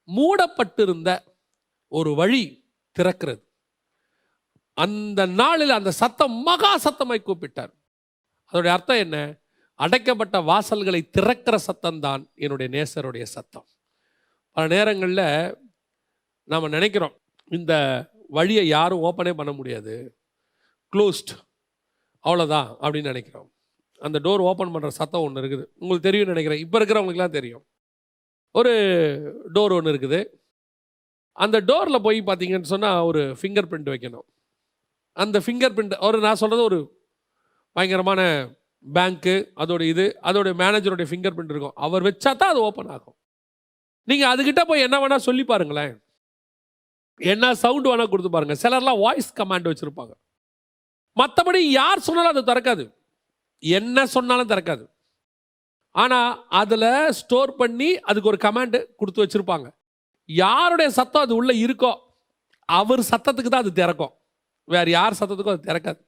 S1: மூடப்பட்டிருந்த ஒரு வழி திறக்கிறது. அந்த நாளில் அந்த சத்தம் மகா சத்தமாய் கூப்பிட்டார். அதோடைய அர்த்தம் என்ன? அடைக்கப்பட்ட வாசல்களை திறக்கிற சத்தம் தான் என்னுடைய நேசருடைய சத்தம். பல நேரங்களில் நாம் நினைக்கிறோம் இந்த வழியை யாரும் ஓப்பனே பண்ண முடியாது. க்ளோஸ்ட் அவ்வளோதான் அப்படின்னு நினைக்கிறோம். அந்த டோர் ஓப்பன் பண்ணுற சத்தம் ஒன்று இருக்குது. உங்களுக்கு தெரியும் நினைக்கிறேன். இப்போ இருக்கிறவங்களுக்குலாம் தெரியும். ஒரு டோர் ஒன்று இருக்குது. அந்த டோரில் போய் பார்த்தீங்கன்னு சொன்னால் ஒரு ஃபிங்கர் பிரிண்ட் வைக்கணும். அந்த ஃபிங்கர் பிரிண்ட் ஒரு நான் சொல்கிறது ஒரு பயங்கரமான பேங்க்கு அதோட இது அதோட மேனேஜருடைய ஃபிங்கர் பிரிண்ட் இருக்கும். அவர் வச்சா தான் அது ஓப்பன் ஆகும். நீங்கள் அதுக்கிட்ட போய் என்ன வேணால் சொல்லி பாருங்களேன். என்ன சவுண்டு வேணால் கொடுத்து பாருங்க. சிலர்லாம் வாய்ஸ் கமாண்ட் வச்சுருப்பாங்க. மற்றபடி யார் சொன்னாலும் அது திறக்காது. என்ன சொன்னாலும் திறக்காது. ஆனால் அதில் ஸ்டோர் பண்ணி அதுக்கு ஒரு கமாண்டு கொடுத்து வச்சுருப்பாங்க. யாருடைய சத்தம் அது உள்ளே இருக்கோ அவர் சத்தத்துக்கு தான் அது திறக்கும். வேறு யார் சத்தத்துக்கும் அது திறக்காது.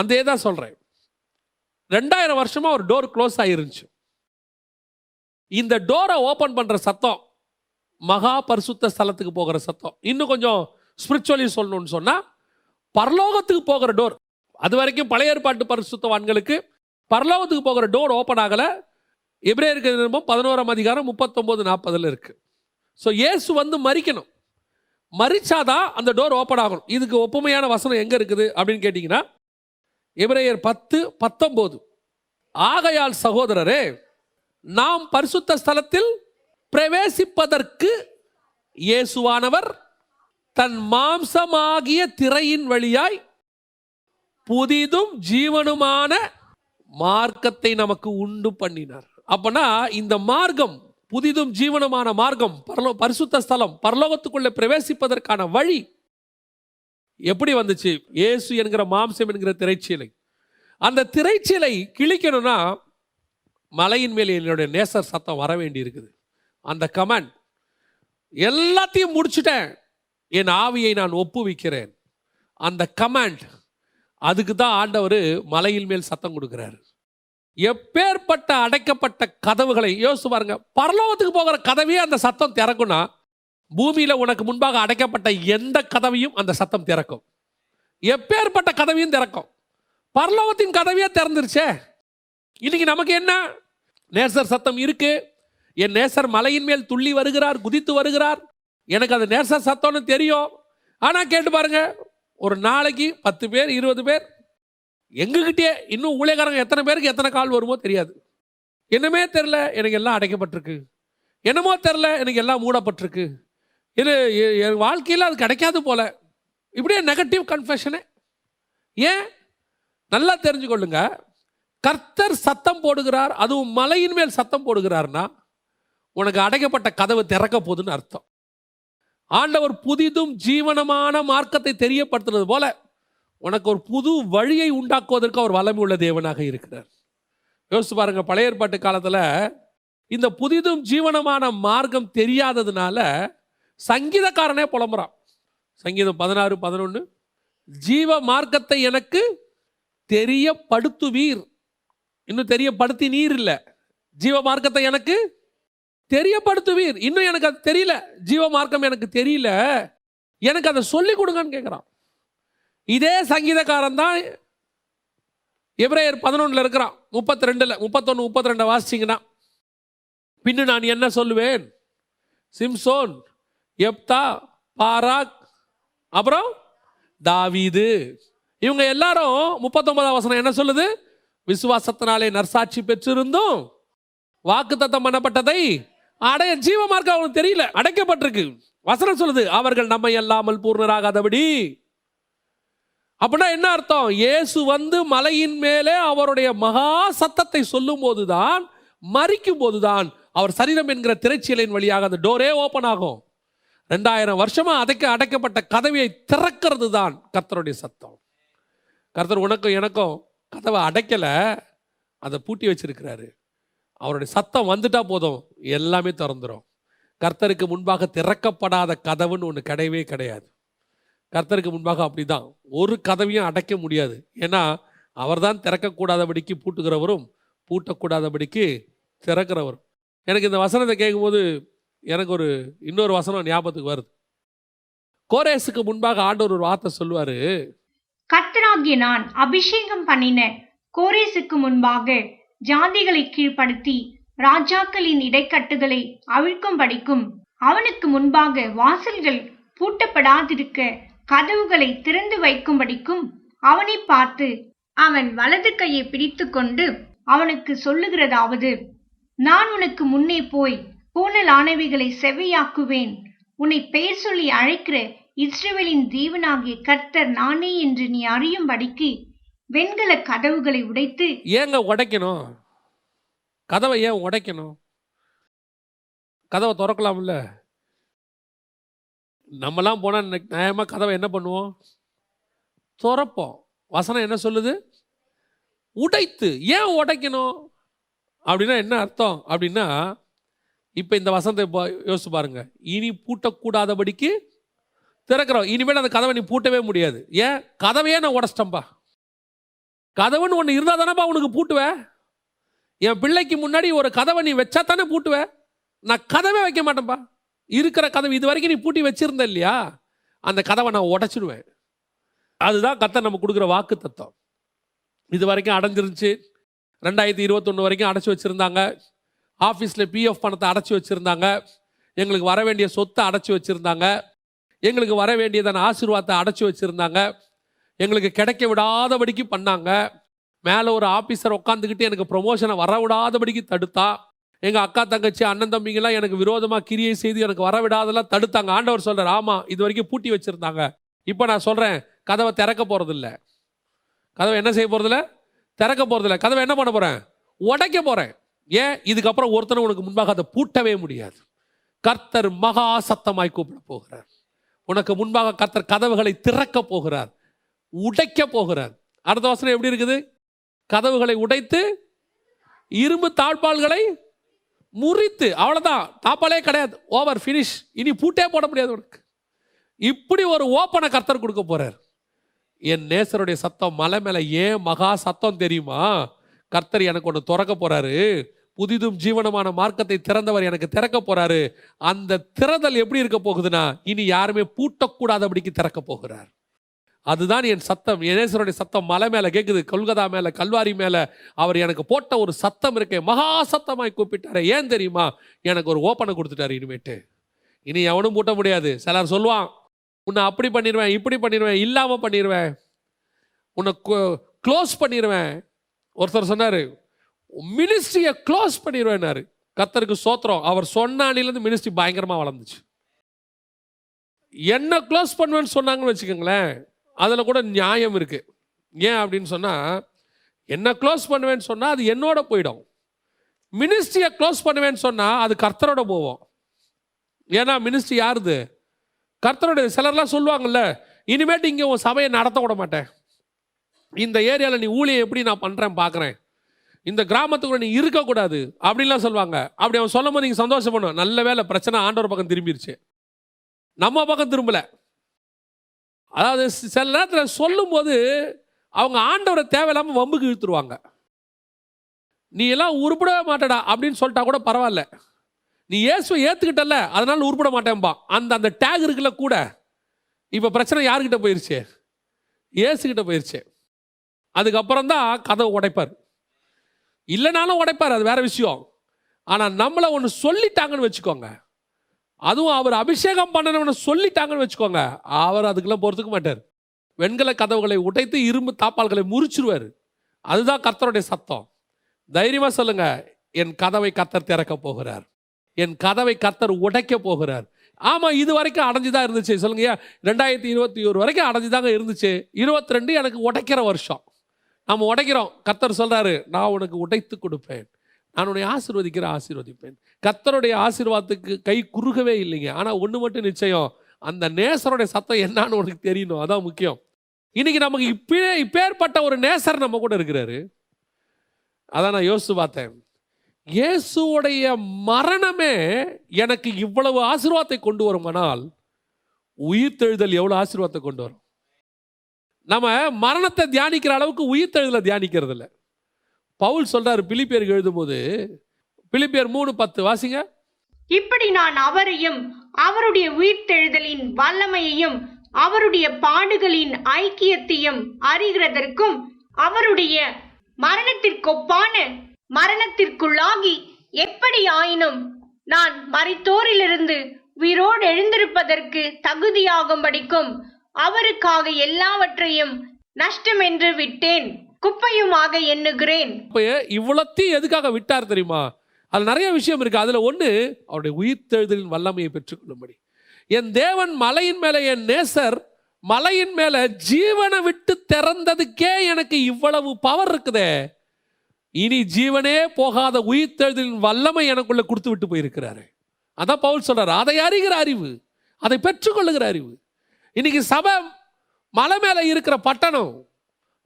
S1: அதே தான் சொல்கிறேன் ரெண்டாயிரம் வருஷமாக ஒரு டோர் க்ளோஸ் ஆகிருந்துச்சு இந்த டோரை ஓப்பன் பண்ணுற சத்தம் மகா பரிசுத்த ஸ்தலத்துக்கு போகிற சத்தம். இன்னும் கொஞ்சம் ஸ்பிரிச்சுவலி சொல்லணும்னு சொன்னால் பரலோகத்துக்கு போகிற டோர் அது வரைக்கும் பழைய ஏற்பாட்டு பரிசுத்தவான்களுக்கு பரலோகத்துக்கு போகிற டோர் ஓப்பன் ஆகலை. எப்ரேயருக்கு நிருபம் பதினோராம் அதிகாரம் முப்பத்தொம்போது நாற்பதில் இருக்குது ஸோ இயேசு வந்து மறிக்கணும் மறிச்சாதான் அந்த டோர் ஓப்பன் ஆகணும். இதுக்கு ஒப்புமையான வசனம் எங்கே இருக்குது அப்படின்னு கேட்டிங்கன்னா எபிரேயர் பத்து பத்தொம்போது. ஆகையால் சகோதரரே நாம் பரிசுத்த ஸ்தலத்தில் பிரவேசிப்பதற்கு இயேசுவானவர் தன் மாம்சமாகிய திரையின் வழியாய் புதிதும் ஜீவனுமான மார்க்கத்தை நமக்கு உண்டு பண்ணினார். அப்பனா இந்த மார்க்கம் புதிதும் ஜீவனமான மார்க்கம் பரலோ பரிசுத்த ஸ்தலம் பரலோகத்துக்குள்ளே பிரவேசிப்பதற்கான வழி எப்படி வந்துச்சு? இயேசு என்கிற மாம்சம் என்கிற திரைச்சீலை. அந்த திரைச்சீலை கிழிக்கணும்னா மலையின் மேல் என்னுடைய நேசர் சத்தம் வர வேண்டி இருக்குது அந்த கமெண்ட் எல்லாத்தையும் முடிச்சுட்டேன். என் ஆவியை நான் ஒப்புவிக்கிறேன். அந்த கமாண்ட் அதுக்கு தான் ஆண்டவர் மலையின் மேல் சத்தம் கொடுக்குறாரு. எப்பேற்பட்ட அடைக்கப்பட்ட கதவுகளை யோசிச்சு பாருங்க பரலோகத்துக்கு போகிற கதவையே அந்த சத்தம் திறக்கும்னா பூமியில் உனக்கு முன்பாக அடைக்கப்பட்ட எந்த கதவையும் அந்த சத்தம் திறக்கும். எப்பேற்பட்ட கதவையும் திறக்கும். பரலோகத்தின் கதவையே திறந்துருச்சே. இன்னைக்கு நமக்கு என்ன? நேசர் சத்தம் இருக்கு. என் நேசர் மலையின் மேல் துள்ளி வருகிறார் குதித்து வருகிறார். எனக்கு அது நேசர் சத்தம்னு தெரியும். ஆனால் கேட்டு பாருங்க ஒரு நாளைக்கு பத்து பேர் இருபது பேர் எங்ககிட்டயே இன்னும் ஊழியக்காரங்க எத்தனை பேருக்கு எத்தனை கால் வருமோ தெரியாது. என்னமே தெரில எனக்கு எல்லாம் அடைக்கப்பட்டிருக்கு. என்னமோ தெரில எனக்கு எல்லாம் மூடப்பட்டிருக்கு. இது எ- என் வாழ்க்கையில் அது கிடைக்காது போல. இப்படியே நெகட்டிவ் கன்ஃபெஷனே ஏன்? நல்லா தெரிஞ்சுக்கொள்ளுங்க. கர்த்தர் சத்தம் போடுகிறார் அதுவும் மலையின் மேல் சத்தம் போடுகிறார்னா உனக்கு அடைக்கப்பட்ட கதவு திறக்க போகுதுன்னு அர்த்தம். ஆண்டவர் புதிதும் ஜீவனமான மார்க்கத்தை தெரியப்படுத்துறது போல உனக்கு ஒரு புது வழியை உண்டாக்குவதற்கு அவர் வல்லமை உள்ள தேவனாக இருக்கிறார். யோசிச்சு பாருங்க பழைய ஏற்பாட்டு காலத்தில் இந்த புதிதும் ஜீவனமான மார்க்கம் தெரியாததுனால சங்கீதக்காரனே புலம்புறான். சங்கீதம் பதினாறு பதினொன்று ஜீவ மார்க்கத்தை எனக்கு தெரியப்படுத்துவீர். இன்னும் தெரியப்படுத்தி நீர் இல்லை. ஜீவ மார்க்கத்தை எனக்கு தெரியப்படுத்துவீர். இன்னும் எனக்கு அது தெரியல. ஜீவ மார்க்கம் எனக்கு தெரியல. எனக்கு அதை சொல்லி கொடுங்கன்னு கேட்குறான் இதே சங்கீதக்காரன் தான் எப்ரேயர் பதினொன்றில் இருக்கிறான். முப்பத்தி ரெண்டில் முப்பத்தொன்று முப்பத்தி ரெண்டை வாசிச்சிங்கன்னா பின்னு நான் என்ன சொல்லுவேன்? சிம்சோன் எப்தா பாராக் அப்புறம் தாவீது. இவங்க எல்லாரும் முப்பத்தொன்பதாம் வசனம் என்ன சொல்லுது? விசுவாசத்தினாலே நர்சாட்சி பெற்றிருந்தும் வாக்குத்தத்தம் பண்ணப்பட்டதை அடைய ஜீவமார்க்க அவனுக்கு தெரியல அடைக்கப்பட்டிருக்கு. வசனம் சொல்லுது அவர்கள் நம்மை அல்லாமல் பூர்ணராகாதபடி அப்படின்னா என்ன அர்த்தம்? இயேசு வந்து மலையின் மேலே அவருடைய மகா சத்தத்தை சொல்லும் போதுதான் மறிக்கும் போதுதான் அவர் சரீரம் என்கிற திரைச்சீலையின் வழியாக அந்த டோரே ஓப்பன் ஆகும். ரெண்டாயிரம் வருஷமா அடைக்க அடைக்கப்பட்ட கதவியை திறக்கிறது தான் கர்த்தருடைய சத்தம். கர்த்தர் உனக்கும் எனக்கும் கதவை அடைக்கலை அதை பூட்டி வச்சிருக்கிறாரு. அவருடைய சத்தம் வந்துட்டா போதும் எல்லாமே திறந்துடும் கர்த்தருக்கு முன்பாக திறக்கப்படாத கதவுன்னு ஒன்று கிடையவே கிடையாது. கர்த்தருக்கு முன்பாக அப்படிதான். ஒரு கதவையும் அடைக்க முடியாது. ஏன்னா அவர்தான் திறக்கக்கூடாதபடிக்கு பூட்டுகிறவரும் பூட்டக்கூடாதபடிக்கு திறக்கிறவரும். எனக்கு இந்த வசனத்தை கேட்கும்போது எனக்கு ஒரு இன்னொரு வசனம் ஞாபகத்துக்கு வருது. கோரேஸுக்கு முன்பாக ஆண்டவர் ஒரு வார்த்தை சொல்லுவாரு.
S2: கர்த்தராகிய நான் அபிஷேகம் பண்ணின கோரேசுக்கு முன்பாக ஜாதிகளை கீழ்ப்படுத்தி ராஜாக்களின் இடைக்கட்டுகளை அவிழ்க்கும்படிக்கும் அவனுக்கு முன்பாக வாசல்கள் பூட்டப்படாதிருக்க கதவுகளை திறந்து வைக்கும்படிக்கும் அவனை பார்த்து அவன் வலது கையை பிடித்துக்கொண்டு அவனுக்கு சொல்லுகிறதாவது நான் உனக்கு முன்னே போய் பூனலானவைகளை செவையாக்குவேன் உன்னை பெயர் சொல்லி அழைக்கிற இஸ்ரவேலின் தேவனாகிய கர்த்தர் நானே என்று நீ அறியும்படிக்கு வெண்கல கதவுகளை உடைத்து
S1: ஏங்க உடைக்கணும்? கதவை ஏன் உடைக்கணும்? கதவை திறக்கலாம்ல? நம்மலாம் போனால் நியாயமாக கதவை என்ன பண்ணுவோம்? துறப்போம். வசனம் என்ன சொல்லுது? உடைத்து. ஏன் உடைக்கணும்? அப்படின்னா என்ன அர்த்தம்? அப்படின்னா இப்போ இந்த வசனத்தை இப்போ யோசிச்சு பாருங்க. இனி பூட்டக்கூடாதபடிக்கு திறக்கிறோம். இனிமேல் அந்த கதவை நீ பூட்டவே முடியாது. ஏன்? கதவையே நான் உடச்சிட்டேன்பா. கதவுன்னு ஒன்று இருந்தால் தானேப்பா உனக்கு பூட்டுவ? என் பிள்ளைக்கு முன்னாடி ஒரு கதவை நீ வச்சா தானே பூட்டுவ? நான் கதவே வைக்க மாட்டேன்ப்பா இருக்கிற கதவு இது வரைக்கும் நீ பூட்டி வச்சிருந்த இல்லையா? அந்த கதவை நான் உடச்சிடுவேன். அதுதான் கத்தை நம்ம கொடுக்குற வாக்கு தத்துவம் இது வரைக்கும் அடைஞ்சிருந்துச்சு. ரெண்டாயிரத்தி இருபத்தொன்று வரைக்கும் அடைச்சி வச்சுருந்தாங்க. ஆஃபீஸில் பிஎஃப் பணத்தை அடைச்சி வச்சுருந்தாங்க. எங்களுக்கு வர வேண்டிய சொத்தை அடைச்சி வச்சுருந்தாங்க. எங்களுக்கு வர வேண்டியதான ஆசீர்வாதத்தை அடைச்சி வச்சுருந்தாங்க. எங்களுக்கு கிடைக்க விடாதபடிக்கு பண்ணாங்க. மேலே ஒரு ஆஃபீஸர் உட்காந்துக்கிட்டு எனக்கு ப்ரொமோஷனை வர விடாதபடிக்கு தடுத்தா. எங்கள் அக்கா தங்கச்சி அண்ணன் தம்பிங்கெல்லாம் எனக்கு விரோதமாக கிரியை செய்து எனக்கு வரவிடாதெல்லாம் தடுத்தாங்க. ஆண்டவர் சொல்கிறார் ஆமாம் இது வரைக்கும் பூட்டி வச்சுருந்தாங்க. இப்போ நான் சொல்கிறேன் கதவை திறக்க போகிறதில்ல கதவை என்ன செய்ய போகிறதில்ல திறக்க போகிறதில்ல கதவை என்ன பண்ண போகிறேன் உடைக்க போகிறேன் ஏன்? இதுக்கப்புறம் ஒருத்தனை உனக்கு முன்பாக அதை பூட்டவே முடியாது. கர்த்தர் மகா சத்தமாய் கூப்பிட போகிறார். உனக்கு முன்பாக கர்த்தர் கதவுகளை திறக்க போகிறார். உடைக்க போகிறார். அடுத்த வசனம் எப்படி இருக்குது? கதவுகளை உடைத்து இரும்பு தாழ்பால்களை முறித்து அவ்வளோதான் தாப்பாலே கிடையாது. ஓவர் ஃபினிஷ் இனி பூட்டே போட முடியாது உனக்கு. இப்படி ஒரு ஓப்பனை கர்த்தர் கொடுக்க போகிறார் என் நேசருடைய சத்தம் மலை மேலே ஏன் மகா சத்தம் தெரியுமா? கர்த்தர் எனக்கு ஒன்று திறக்க போகிறாரு புதிதும் ஜீவனமான மார்க்கத்தை திறந்தவர் எனக்கு திறக்க போகிறாரு அந்த திறதல் எப்படி இருக்க போகுதுன்னா இனி யாருமே பூட்டக்கூடாதபடிக்கு திறக்க போகிறார். அதுதான் என் சத்தம். எனேசருடைய சத்தம் மலை மேலே கேட்குது கொல்கத்தா மேலே கல்வாரி மேலே. அவர் எனக்கு போட்ட ஒரு சத்தம் இருக்கே. மகா சத்தமாய் கூப்பிட்டாரு. ஏன் தெரியுமா? எனக்கு ஒரு ஓப்பனை கொடுத்துட்டாரு இனிமேட்டு. இனி எவனும் பூட்ட முடியாது. சிலர் சொல்லுவான் உன்னை அப்படி பண்ணிடுவேன் இப்படி பண்ணிடுவேன் இல்லாமல் பண்ணிடுவேன் உன்னை க்ளோஸ் பண்ணிடுவேன் ஒருத்தர் சொன்னார் மினிஸ்ட்ரியை க்ளோஸ் பண்ணிடுவேன்னாரு கத்தருக்கு சோத்திரம். அவர் சொன்னானிலேருந்து மினிஸ்ட்ரி பயங்கரமாக வளர்ந்துச்சு. என்ன க்ளோஸ் பண்ணுவேன்னு சொன்னாங்கன்னு வச்சுக்கோங்களேன். அதில் கூட நியாயம் இருக்குது ஏன் அப்படின்னு சொன்னால் என்ன க்ளோஸ் பண்ணுவேன்னு சொன்னால் அது என்னோட போயிடும். மினிஸ்ட்ரியை க்ளோஸ் பண்ணுவேன்னு சொன்னால் அது கர்த்தரோட போவோம். ஏன்னா மினிஸ்ட்ரி யாருது? கர்த்தரோட சிலர்லாம் சொல்லுவாங்கல்ல இனிமேட்டு இங்கே உன் சபையை நடத்த விட மாட்டேன். இந்த ஏரியாவில் நீ ஊழியை எப்படி நான் பண்ணுறேன் பார்க்குறேன் இந்த கிராமத்துக்குள்ள நீ இருக்கக்கூடாது அப்படின்லாம் சொல்லுவாங்க. அப்படி அவன் சொல்லும் போது நீங்கள் சந்தோஷப்படணும். நல்ல வேலை பிரச்சனை ஆண்டவர் பக்கம் திரும்பிடுச்சு நம்ம பக்கம் திரும்பலை. அதாவது சில நேரத்தில் சொல்லும்போது அவங்க ஆண்டவரை தேவையில்லாமல் வம்புக்கு இழுத்துருவாங்க. நீ எல்லாம் உருப்பிடவே மாட்டடா அப்படின்னு சொல்லிட்டா கூட பரவாயில்ல. நீ இயேசுவை ஏற்றுக்கிட்டல அதனால உருப்பிட மாட்டேன்பா. அந்த அந்த டேக் இருக்குல்ல கூட. இப்போ பிரச்சனை யாருக்கிட்ட போயிருச்சு? இயேசுக்கிட்ட போயிருச்சு. அதுக்கப்புறம் தான் கதவை உடைப்பார். இல்லைனாலும் உடைப்பார் அது வேற விஷயம். ஆனால் நம்மளை ஒன்று சொல்லிட்டாங்கன்னு வச்சுக்கோங்க. அதுவும் அவர் அபிஷேகம் பண்ணணும்னு சொல்லிட்டாங்கன்னு வச்சுக்கோங்க. அவர் அதுக்கெல்லாம் பொறுத்துக்க மாட்டார். வெண்கல கதவுகளை உடைத்து இரும்பு தாப்பால்களை முறிச்சிருவார். அதுதான் கர்த்தருடைய சத்தம். தைரியமாக சொல்லுங்க. என் கதவை கத்தர் திறக்க போகிறார். என் கதவை கத்தர் உடைக்க போகிறார். ஆமாம் இது வரைக்கும் அடைஞ்சு தான் இருந்துச்சு. சொல்லுங்க ரெண்டாயிரத்தி இருபத்தி ஒரு வரைக்கும் அடைஞ்சு தாங்க இருந்துச்சு. இருபத்தி ரெண்டு எனக்கு உடைக்கிற வருஷம். நம்ம உடைக்கிறோம். கத்தர் சொல்கிறாரு நான் உனக்கு உடைத்து கொடுப்பேன். நான் உன்னை ஆசீர்வதிக்கிற ஆசீர்வதிப்பேன் கத்தருடைய ஆசீர்வாதத்துக்கு கை குறுகவே இல்லைங்க. ஆனால் ஒன்று மட்டும் நிச்சயம். அந்த நேசருடைய சத்தம் என்னான்னு உனக்கு தெரியணும். அதான் முக்கியம். இன்னைக்கு நமக்கு இப்பே இப்பேற்பட்ட ஒரு நேசர் நம்ம கூட இருக்கிறாரு. அதான் நான் யோசித்து பார்த்தேன். இயேசுடைய மரணமே எனக்கு இவ்வளவு ஆசீர்வாதத்தை கொண்டு வருமானால் உயிர்த்தெழுதல் எவ்வளோ ஆசீர்வாதத்தை கொண்டு வரும்? நம்ம மரணத்தை தியானிக்கிற அளவுக்கு உயிர்த்தெழுதலை தியானிக்கிறது இல்லை பவுல் சொல்றாரு பிலிப்பியருக்கு எழுதும்போது பிலிப்பியர் மூணு பத்து வாசிங்க.
S2: இப்படி நான் அவரையும் அவருடைய உயிர்த்தெழுதலின் வல்லமையையும் அவருடைய பாடுகளின் ஐக்கியத்தையும் அறிகிறதற்கும் அவருடைய மரணத்திற்கொப்பான மரணத்திற்குள்ளாகி எப்படி ஆயினும் நான் மறைத்தோரிலிருந்து உயிரோடு எழுந்திருப்பதற்கு தகுதியாகும்படிக்கும் அவருக்காக எல்லாவற்றையும் நஷ்டமென்று விட்டேன். குப்பையுமாக எண்ணுகிறேன்.
S1: இப்போ இவ்வளத்தையும் எதுக்காக விட்டார் தெரியுமா? அது நிறைய விஷயம் இருக்கு. அதில் ஒன்று அவருடைய உயிர்த்தெழுதலின் வல்லமையை பெற்றுக்கொள்ளும்படி. என் தேவன் மலையின் மேலே என் நேசர் மலையின் மேலே ஜீவனை விட்டு திறந்ததுக்கே எனக்கு இவ்வளவு பவர் இருக்குதே. இனி ஜீவனே போகாத உயிர்த்தெழுதலின் வல்லமை எனக்குள்ளே கொடுத்து விட்டு போயிருக்கிறாரு. அதான் பவுல் சொல்கிறார் அதை அறிகிற அறிவு அதை பெற்றுக்கொள்ளுகிற அறிவு. இன்னைக்கு சபை மலை மேலே இருக்கிற பட்டணம்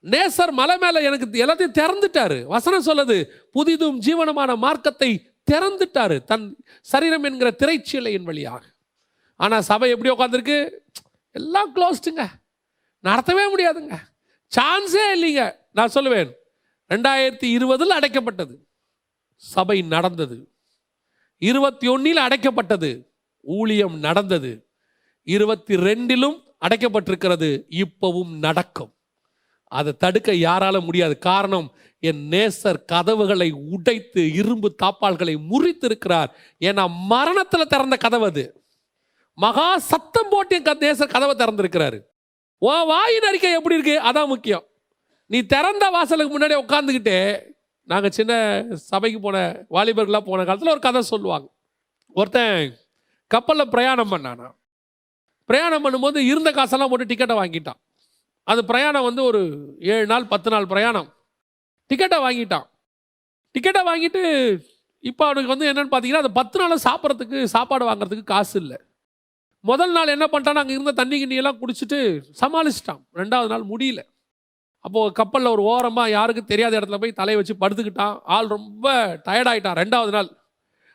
S1: நேசர் மலை மேலே எனக்கு எல்லாத்தையும் திறந்துட்டாரு. வசனம் சொல்லுது புதிதும் ஜீவனமான மார்க்கத்தை திறந்துட்டாரு தன் சரீரம் என்கிற திரைச்சீலையின் வழியாக. ஆனால் சபை எப்படி உட்காந்துருக்கு எல்லாம் க்ளோஸ்டுங்க நடத்தவே முடியாதுங்க. சான்ஸே இல்லைங்க. நான் சொல்லுவேன் ரெண்டாயிரத்தி இருபதில் அடைக்கப்பட்டது. சபை நடந்தது. இருபத்தி ஒன்னில் அடைக்கப்பட்டது. ஊழியம் நடந்தது. இருபத்தி ரெண்டிலும் அடைக்கப்பட்டிருக்கிறது. இப்பவும் நடக்கும். அதை தடுக்க யாரால முடியாது. காரணம் என் நேசர் கதவுகளை உடைத்து இரும்பு தாப்பால்களை முறித்து இருக்கிறார் ஏன்னா மரணத்தில் திறந்த கதவு அது. மகா சத்தம் போட்டு என் க- நேசர் கதவை திறந்திருக்கிறாரு. உன் வாயின் அறிக்கை எப்படி இருக்கு? அதான் முக்கியம். நீ திறந்த வாசலுக்கு முன்னாடி உட்காந்துக்கிட்டே நாங்கள் சின்ன சபைக்கு போன வாலிபர்களாக போன காலத்தில் ஒரு கதை சொல்லுவாங்க. ஒருத்தன் கப்பலில் பிரயாணம் பண்ணானா. பிரயாணம் பண்ணும்போது இருந்த காசெல்லாம் போட்டு டிக்கெட்டை வாங்கிட்டான். அந்த பிரயாணம் வந்து ஒரு ஏழு நாள் பத்து நாள் பிரயாணம். டிக்கெட்டை வாங்கிட்டான். டிக்கெட்டை வாங்கிட்டு இப்போ அவனுக்கு வந்து என்னன்னு பார்த்தீங்கன்னா அந்த பத்து நாள் சாப்பிட்றதுக்கு சாப்பாடு வாங்குறதுக்கு காசு இல்லை. முதல் நாள் என்ன பண்ணிட்டான் அங்கே இருந்த தண்ணி கிண்ணியெல்லாம் குடிச்சிட்டு சமாளிச்சிட்டான். ரெண்டாவது நாள் முடியல. அப்போது கப்பலில் ஒரு ஓரமாக யாருக்கும் தெரியாத இடத்துல போய் தலையை வச்சு படுத்துக்கிட்டான். ஆள் ரொம்ப டயர்டாயிட்டான் ரெண்டாவது நாள்.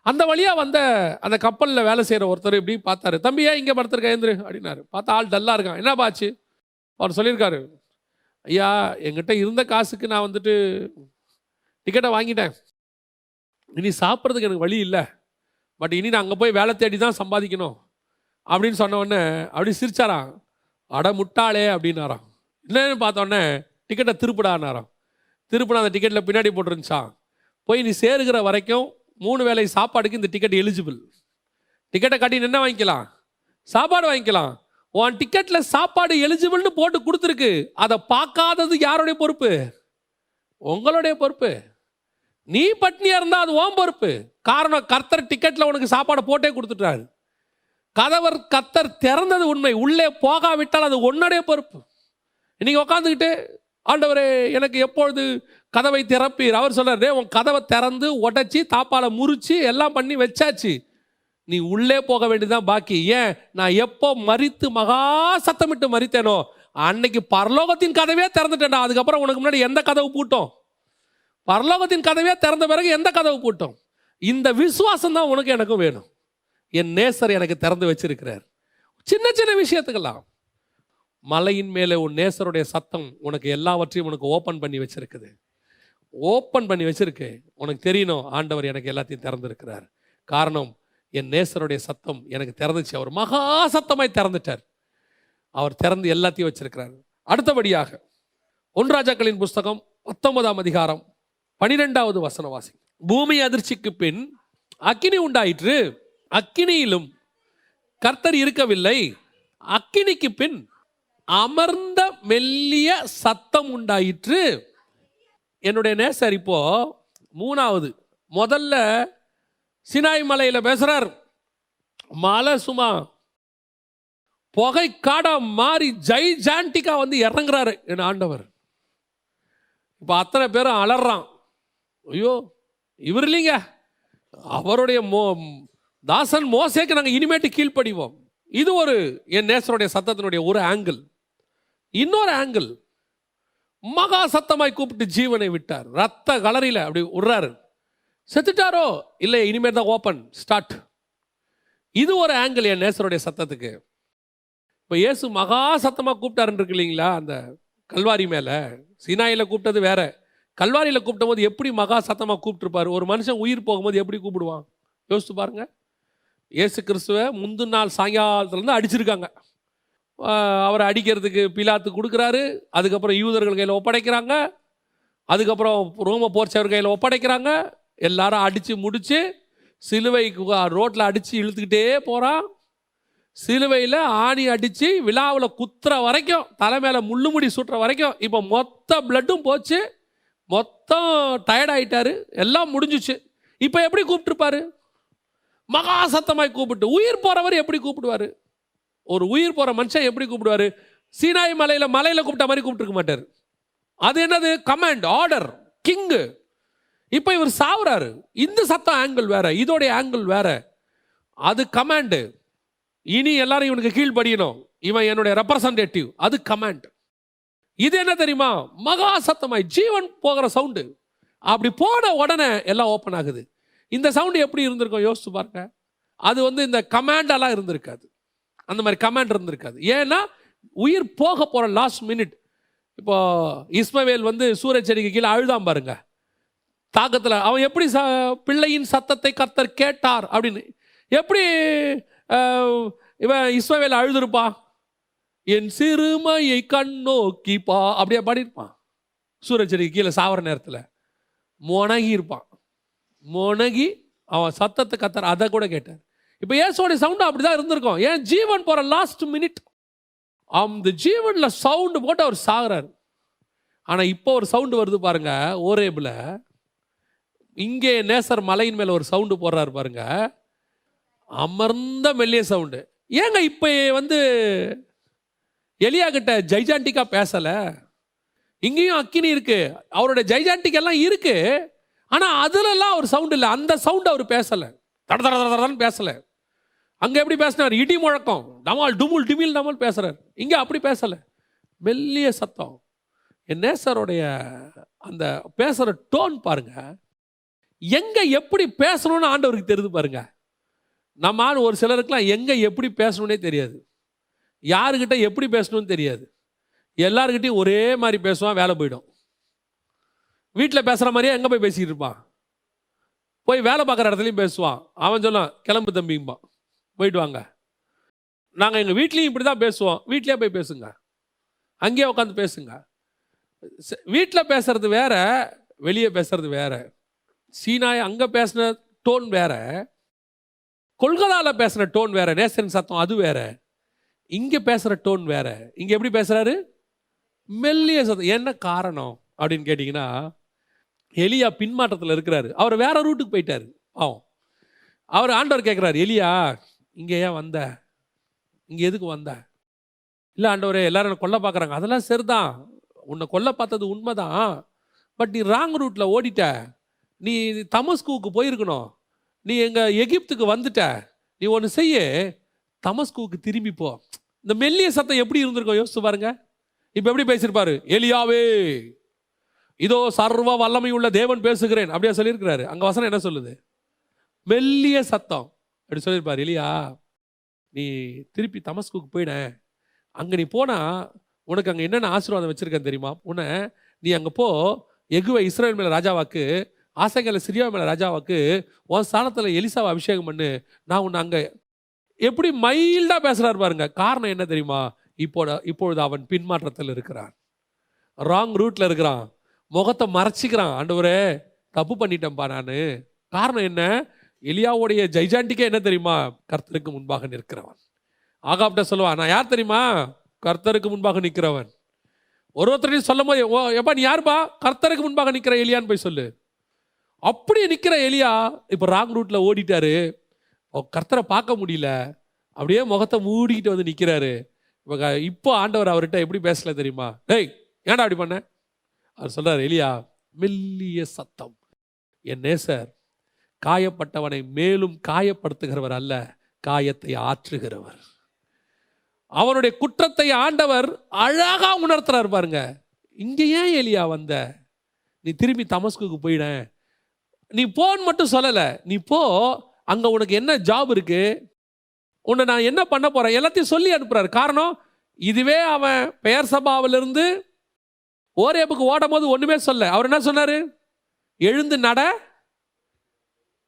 S1: அந்த வழியாக வந்த அந்த கப்பலில் வேலை செய்கிற ஒருத்தர் இப்படி பார்த்தாரு தம்பி ஏன் இங்கே படுத்துருக்க ஏந்திரு அப்படின்னாரு. பார்த்தா ஆள் டல்லாக இருக்கான். என்ன பாச்சு அவர் சொல்லியிருக்காரு ஐயா என்கிட்ட இருந்த காசுக்கு நான் வந்துட்டு டிக்கெட்டை வாங்கிட்டேன். இனி சாப்பிட்றதுக்கு எனக்கு வழி இல்லை. பட் இனி நான் அங்கே போய் வேலை தேடி தான் சம்பாதிக்கணும். அப்படின்னு சொன்ன உடனே அப்படி சிரிச்சாராம். அட முட்டாளே அப்படின்னாராம். என்னன்னு பார்த்தோன்னே டிக்கெட்டை திருப்பிடானாராம் திருப்பினா அந்த டிக்கெட்டில் பின்னாடி போட்டுருந்துச்சான் போய் நீ சேருகிற வரைக்கும் மூணு வேலை சாப்பாடுக்கு இந்த டிக்கெட் எலிஜிபிள் டிக்கெட்டை காட்டி என்ன வாங்கிக்கலாம்? சாப்பாடு வாங்கிக்கலாம். உன் டிக்கெட்டில் சாப்பாடு எலிஜிபிள்னு போட்டு கொடுத்துருக்கு. அதை பார்க்காதது யாருடைய பொறுப்பு? உங்களுடைய பொறுப்பு. நீ பட்னியா இருந்தா அது ஓம் பொறுப்பு. காரணம் கர்த்தர் டிக்கெட்ல உனக்கு சாப்பாடு போட்டே கொடுத்துட்டாரு. கதவர் கத்தர் திறந்தது உண்மை. உள்ளே போகாவிட்டால் அது உன்னுடைய பொறுப்பு. இன்னைக்கு உட்காந்துக்கிட்டு ஆண்டவரே எனக்கு எப்பொழுது கதவை திறப்பீர்? அவர் சொல்றாரு உன் கதவை திறந்து உடச்சி தாப்பால முறிச்சு எல்லாம் பண்ணி வச்சாச்சு. நீ உள்ளே போக வேண்டியதுதான் பாக்கி. ஏன்? நான் எப்போ மறித்து மகா சத்தமிட்டு மறித்தேனோ அன்னைக்கு பரலோகத்தின் கதவே திறந்துட்டேன்டா. அதுக்கப்புறம் உனக்கு முன்னாடி எந்த கதவு பூட்டும்? பரலோகத்தின் கதவே திறந்த பிறகு எந்த கதவு பூட்டும்? இந்த விசுவாசம் தான் உனக்கு எனக்கும் வேணும். என் நேசர் எனக்கு திறந்து வச்சிருக்கிறார். சின்ன சின்ன விஷயத்துக்கெல்லாம். மலையின் மேலே உன் நேசருடைய சத்தம் உனக்கு எல்லாவற்றையும் உனக்கு ஓப்பன் பண்ணி வச்சிருக்குது. ஓப்பன் பண்ணி வச்சிருக்கு. உனக்கு தெரியணும் ஆண்டவர் எனக்கு எல்லாத்தையும் திறந்திருக்கிறார். காரணம் என் நேசருடைய சத்தம் எனக்கு திறந்துச்சு. அவர் மகா சத்தமாய் திறந்துட்டார். அவர் திறந்து எல்லாத்தையும் வச்சிருக்கிறார். அடுத்தபடியாக ஒன்ராஜாக்களின் புஸ்தகம் பத்தொன்பதாம் அதிகாரம் பனிரெண்டாவது வசன வாசி பூமி அதிர்ச்சிக்கு பின் அக்கினி உண்டாயிற்று. அக்கினியிலும் கர்த்தர் இருக்கவில்லை. அக்கினிக்கு பின் அமர்ந்த மெல்லிய சத்தம் உண்டாயிற்று. என்னுடைய நேசர் இப்போ மூணாவது முதல்ல சினாய் மலையில் பேசுகிறார் மலை சும்மா புகை காடா மாறி ஜெய் ஜாண்டிக்கா வந்து இறங்குறாரு என் ஆண்டவர். இப்போ அத்தனை பேரும் அலறான். ஐயோ இவர் இல்லைங்க. அவருடைய மோ தாசன் மோசேக்கு நாங்கள் இனிமேட்டு கீழ்ப்படிவோம். இது ஒரு என் நேசருடைய சத்தத்தினுடைய ஒரு ஆங்கிள் இன்னொரு ஆங்கிள் மகா சத்தமாய் கூப்பிட்டு ஜீவனை விட்டார். ரத்த கலரியில் அப்படி விடுறாரு செத்துட்டாரோ? இல்லை இனிமேல் தான் ஓப்பன் ஸ்டார்ட் இது ஒரு ஆங்கிள் என் நேசருடைய சத்தத்துக்கு. இப்போ இயேசு மகா சத்தமாக கூப்பிட்டாருன்னு இருக்கு இல்லைங்களா அந்த கல்வாரி மேலே? சினாயில் கூப்பிட்டது வேற. கல்வாரியில் கூப்பிட்ட போது எப்படி மகா சத்தமாக கூப்பிட்டுருப்பார்? ஒரு மனுஷன் உயிர் போகும்போது எப்படி கூப்பிடுவான்? யோசித்து பாருங்க. இயேசு கிறிஸ்துவை முந்தின நாள் சாயங்காலத்துலேருந்து அடிச்சிருக்காங்க. அவரை அடிக்கிறதுக்கு பிலாத்து கொடுக்குறாரு. அதுக்கப்புறம் யூதர்கள் கையில் ஒப்படைக்கிறாங்க. அதுக்கப்புறம் ரோம போர்ச்சவர் கையில் ஒப்படைக்கிறாங்க. எல்லாரும் அடித்து முடித்து சிலுவைக்கு ரோட்டில் அடித்து இழுத்துக்கிட்டே போகிறான் சிலுவையில் ஆணி அடித்து விழாவில் குத்துற வரைக்கும் தலை மேலே முள்ளுமுடி சுட்டுற வரைக்கும் இப்போ மொத்த பிளட்டும் போச்சு. மொத்தம் டயர்ட் ஆகிட்டாரு எல்லாம் முடிஞ்சுச்சு. இப்போ எப்படி கூப்பிட்டுருப்பாரு? மகா சத்தமாய் கூப்பிட்டு உயிர் போகிறவர் எப்படி கூப்பிடுவாரு? ஒரு உயிர் போகிற மனுஷன் எப்படி கூப்பிடுவாரு? சீனாய் மலையில் மலையில் கூப்பிட்ட மாதிரி கூப்பிட்டுருக்க மாட்டார். அது என்னது? கமாண்ட் ஆர்டர் கிங்கு இப்போ இவர் சாவுறாரு. இந்த சத்தம் ஆங்கிள் வேற இதோடைய ஆங்கிள் வேற. அது கமாண்டு இனி எல்லாரும் இவனுக்கு கீழ்படியணும் இவன் என்னுடைய ரெப்ரசன்டேட்டிவ் அது கமாண்ட் இது என்ன தெரியுமா? மகா சத்தமாய் ஜீவன் போகிற சவுண்டு அப்படி போன உடனே எல்லாம் ஓப்பன் ஆகுது. இந்த சவுண்டு எப்படி இருந்திருக்கும்? யோசிச்சு பாருங்க. அது வந்து இந்த கமாண்டெல்லாம் இருந்திருக்காது. அந்த மாதிரி கமாண்ட் இருந்திருக்காது. ஏன்னா உயிர் போக போகிற லாஸ்ட் மினிட் இப்போ இஸ்மவேல் வந்து சூரச்செடிக்கு கீழே அழுதான் பாருங்கள் தாக்கத்தில் அவன் எப்படி ச பிள்ளையின் சத்தத்தை கர்த்தர் கேட்டார் அப்படின்னு. எப்படி இவன் இஸ்மவேல அழுதுருப்பான் என் சிறுமையை கண்ணோக்கி பா அப்படியே பாடியிருப்பான். சூரஜரிக்கு கீழே சாவர நேரத்தில். முனகி இருப்பான். முனகி அவன் சத்தத்தை கத்தர் அதை கூட கேட்டார். இப்போ ஏசோடைய சவுண்டு அப்படிதான் இருந்திருக்கும். ஏன் ஜீவன் போகிற லாஸ்ட் மினிட் அந்த ஜீவனில் சவுண்டு போட்டு அவர் சாகிறார். ஆனால் இப்போ ஒரு சவுண்டு வருது பாருங்க ஓரேபில் இங்கே நேசர் மலையின் மேலே ஒரு சவுண்டு போடுறாரு பாருங்க. அமர்ந்த மெல்லிய சவுண்டு. ஏங்க இப்போ வந்து எலியா கிட்ட ஜைஜாண்டிக்கா பேசலை? இங்கேயும் அக்கினி இருக்கு. அவருடைய ஜைஜாண்டிக் எல்லாம் இருக்கு. ஆனால் அதுலலாம் ஒரு சவுண்டு இல்லை. அந்த சவுண்டு அவர் பேசலை. தட தட தட தடன்னு அங்கே எப்படி பேசினார்? இடி முழக்கம். டமால் டுமுல் டிமில் டமால் பேசுகிறார் இங்கே அப்படி பேசலை. மெல்லிய சத்தம். என் நேசருடைய அந்த பேசுகிற டோன் பாருங்கள் எங்கே எப்படி பேசணும்னு ஆண்டவருக்கு தெரியுது பாருங்க. நம்ம ஆள் ஒரு சிலருக்குலாம் எங்கே எப்படி பேசணுன்னே தெரியாது. யாருக்கிட்ட எப்படி பேசணும்னு தெரியாது. எல்லாருக்கிட்டையும் ஒரே மாதிரி பேசுவான் வேலை போயிடும். வீட்டில் பேசுகிற மாதிரியே எங்கே போய் பேசிக்கிட்டு இருப்பான்? போய் வேலை பார்க்குற இடத்துலையும் பேசுவான். அவன் சொன்னான் கிளம்பு தம்பிம்பான். போயிட்டு வாங்க. நாங்கள் எங்கள் வீட்லேயும் இப்படி தான் பேசுவோம். வீட்லேயே போய் பேசுங்க. அங்கேயே உட்காந்து பேசுங்க. வீட்டில் பேசுறது வேற வெளியே பேசுறது வேற. சீனாய் அங்கே பேசின டோன் வேற கொல்கத்தாவில் பேசுகிற டோன் வேற நேசன் சத்தம் அது வேற இங்கே பேசுகிற டோன் வேற. இங்கே எப்படி பேசுகிறாரு மெல்லிய சத்தம். என்ன காரணம் அப்படின்னு கேட்டிங்கன்னா எலியா பின்மாற்றத்தில் இருக்கிறாரு. அவர் வேற ரூட்டுக்கு போயிட்டார். ஆவும் அவர் ஆண்டவர் கேட்குறாரு எலியா இங்கே ஏன் வந்த? இங்கே எதுக்கு வந்த? இல்லை ஆண்டவரே எல்லாரும் என்னை கொல்ல பார்க்குறாங்க அதெல்லாம் சரிதான். உன்னை கொல்ல பார்த்தது உண்மைதான். பட் நீ ராங் ரூட்டில் ஓடிட்ட. நீ தமஸ்குவுக்கு போயிருக்கணும். நீ எங்கள் எகிப்துக்கு வந்துட்ட. நீ ஒன்று செய்ய. தமஸ்குவுக்கு திரும்பி போ. இந்த மெல்லிய சத்தம் எப்படி இருந்திருக்கோம்? யோசிச்சு பாருங்க. இப்போ எப்படி பேசியிருப்பாரு? எலியாவே இதோ சர்வ வல்லமை உள்ள தேவன் பேசுகிறேன். அப்படியா சொல்லியிருக்கிறாரு. அங்கே வசனம் என்ன சொல்லுது? மெல்லிய சத்தம். அப்படி சொல்லியிருப்பாரு இல்லையா நீ திருப்பி தமஸ்குக்கு போயிட. அங்கே நீ போனால் உனக்கு அங்கே என்னென்ன ஆசீர்வாதம் வச்சுருக்கேன் தெரியுமா? உன்னை நீ அங்கே போ. எகுவை இஸ்ரேல் மேலே ராஜாவாக்கு ஆசைகளை சிரியா மேல ராஜாவுக்கு உன் ஸ்தானத்தில் எலிசாவை அபிஷேகம் பண்ணு. நான் உன்னை அங்கே எப்படி மைல்டாக பேசுகிறார் பாருங்க. காரணம் என்ன தெரியுமா? இப்போட இப்பொழுது அவன் பின்மாற்றத்தில் இருக்கிறான். ராங் ரூட்டில் இருக்கிறான். முகத்தை மறைச்சிக்கிறான். ஆண்டவரே தப்பு பண்ணிட்டேன்ப்பா நான். காரணம் என்ன? எலியாவுடைய ஜைஜாண்டிக்கே என்ன தெரியுமா? கர்த்தருக்கு முன்பாக நிற்கிறவன். ஆகாப்ட சொல்லுவான் நான் யார் தெரியுமா? கர்த்தருக்கு முன்பாக நிற்கிறவன். ஒரு ஒருத்தரையும் சொல்லும் போது எப்பா நீ யாருப்பா? கர்த்தருக்கு முன்பாக நிற்கிற எலியான்னு போய் சொல்லு. அப்படி நிற்கிற எலியா இப்போ ராங் ரூட்டில் ஓடிட்டாரு. கர்த்தரை பார்க்க முடியல. அப்படியே முகத்தை மூடிக்கிட்டு வந்து நிற்கிறாரு இப்போ இப்போ ஆண்டவர் அவர்கிட்ட எப்படி பேசல தெரியுமா? டேய் ஏன்டா அப்படி பண்ண? அவர் சொல்கிறார் எலியா மெல்லிய சத்தம். என் நேசர் காயப்பட்டவனை மேலும் காயப்படுத்துகிறவர் அல்ல காயத்தை ஆற்றுகிறவர். அவனுடைய குற்றத்தை ஆண்டவர் அழகாக உணர்த்துறாரு பாருங்க. இங்கே ஏன் எலியா வந்த நீ திரும்பி தமஸ்குக்கு போயிட. நீ போன்னு மட்டும் சொல்லலை. நீ போ அங்கே உனக்கு என்ன ஜாப் இருக்கு? உன்னை நான் என்ன பண்ண போகிறேன் எல்லாத்தையும் சொல்லி அனுப்புறாரு. காரணம் இதுவே அவன் பெயர் சபாவிலிருந்து ஓரேபுக்கு ஓடும் போது ஒன்றுமே சொல்ல. அவர் என்ன சொன்னார்? எழுந்து நட.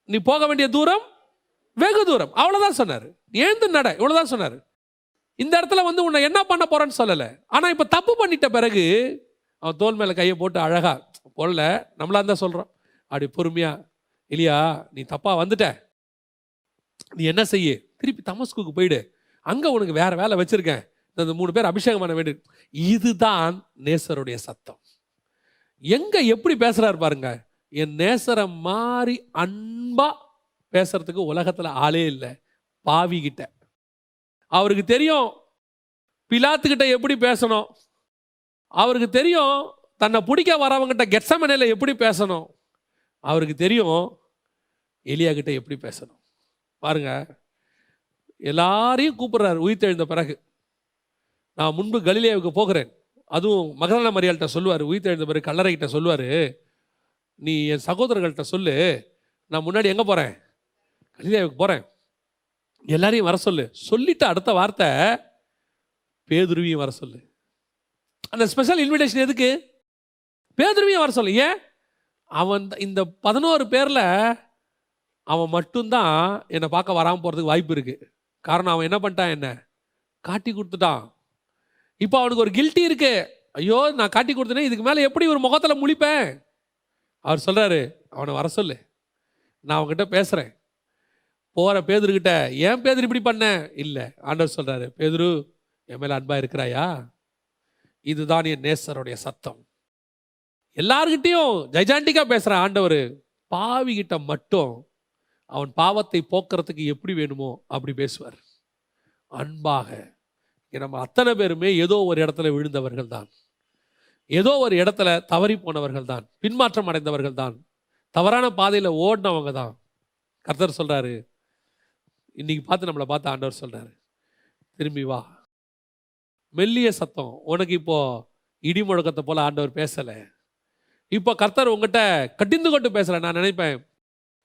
S1: நீ போக வேண்டிய தூரம் வெகு தூரம். அவ்வளோதான் சொன்னார். எழுந்து நட. இவ்வளோதான் சொன்னார். இந்த இடத்துல வந்து உன்னை என்ன பண்ண போகிறேன்னு சொல்லலை. ஆனால் இப்போ தப்பு பண்ணிட்ட பிறகு அவன் தோல் மேலே கையை போட்டு அழகா போடல நம்மளாக தான் சொல்கிறோம் அப்படி பொறுமையா இல்லையா நீ தப்பா வந்துட்ட. நீ என்ன செய்ய? திருப்பி தமஸ்குக்கு போயிடு. அங்க உனக்கு வேற வேலை வச்சிருக்கேன். இந்த மூணு பேர் அபிஷேகம் பண்ண வேண்டிய இதுதான் நேசருடைய சத்தம். எங்க எப்படி பேசுறாரு பாருங்க. என் நேசரை மாறி அன்பா பேசுறதுக்கு உலகத்துல ஆளே இல்லை. பாவி கிட்ட. அவருக்கு தெரியும் பிலாத்துக்கிட்ட எப்படி பேசணும். அவருக்கு தெரியும் தன்னை பிடிக்க வரவங்கிட்ட கெட்சமனையில் எப்படி பேசணும். அவருக்கு தெரியும் எலியா கிட்ட எப்படி பேசணும். பாருங்க எல்லாரையும் கூப்பிட்றாரு உயிர்த்தெழுந்த பிறகு. நான் முன்பு கலிலேயாவுக்கு போகிறேன். அதுவும் மகரான மரியாள்கிட்ட சொல்லுவார் உயிர்த்தெழுந்த பிறகு கல்லறைகிட்ட சொல்லுவார். நீ என் சகோதரர்கள்ட்ட சொல்லு நான் முன்னாடி எங்கே போகிறேன் கலிலேயாவுக்கு போகிறேன் எல்லாரையும் வர சொல்லு. சொல்லிட்டு அடுத்த வார்த்தை பேதுருவியும் வர சொல்லு. அந்த ஸ்பெஷல் இன்விடேஷன் எதுக்கு? பேதுருவியும் வர சொல்லு. ஏன்? அவன் இந்த பதினோரு பேரில் அவன் மட்டும்தான் என்னை பார்க்க வராமல் போகிறதுக்கு வாய்ப்பு இருக்குது காரணம் அவன் என்ன பண்ணிட்டான் என்ன? காட்டி கொடுத்துட்டான். இப்போ அவனுக்கு ஒரு கில்ட்டி இருக்கு. ஐயோ நான் காட்டி கொடுத்தனே இதுக்கு மேலே எப்படி ஒரு முகத்தில் முழிப்பேன்? அவர் சொல்கிறாரு அவனை வர சொல்லு. நான் அவன்கிட்ட பேசுகிறேன் போகிற பேதுருக்கிட்ட ஏன் பேதர் இப்படி பண்ண? இல்லை. ஆண்டவர் சொல்கிறாரு பேதுரு என் மேலே அன்பாக இருக்கிறாயா? இதுதான் என் நேசருடைய சத்தம். எல்லார்கிட்டயும் ஜைஜாண்டிக்காக பேசுகிற ஆண்டவர் பாவிகிட்ட மட்டும் அவன் பாவத்தை போக்குறதுக்கு எப்படி வேணுமோ அப்படி பேசுவார். அன்பாக நம்ம அத்தனை பேருமே ஏதோ ஒரு இடத்துல விழுந்தவர்கள் தான். ஏதோ ஒரு இடத்துல தவறி போனவர்கள் தான் பின்மாற்றம் அடைந்தவர்கள் தான் தவறான பாதையில் ஓடினவங்க தான். கர்த்தர் சொல்கிறாரு இன்னைக்கு பார்த்து நம்மளை பார்த்து ஆண்டவர் சொல்கிறார் திரும்பி வா. மெல்லிய சத்தம் உனக்கு இப்போது இடி முழக்கத்தை போல் ஆண்டவர் பேசலை. இப்போ கர்த்தர் உங்ககிட்ட கடிந்து கொண்டு பேசுகிறேன் நான் நினைப்பேன்.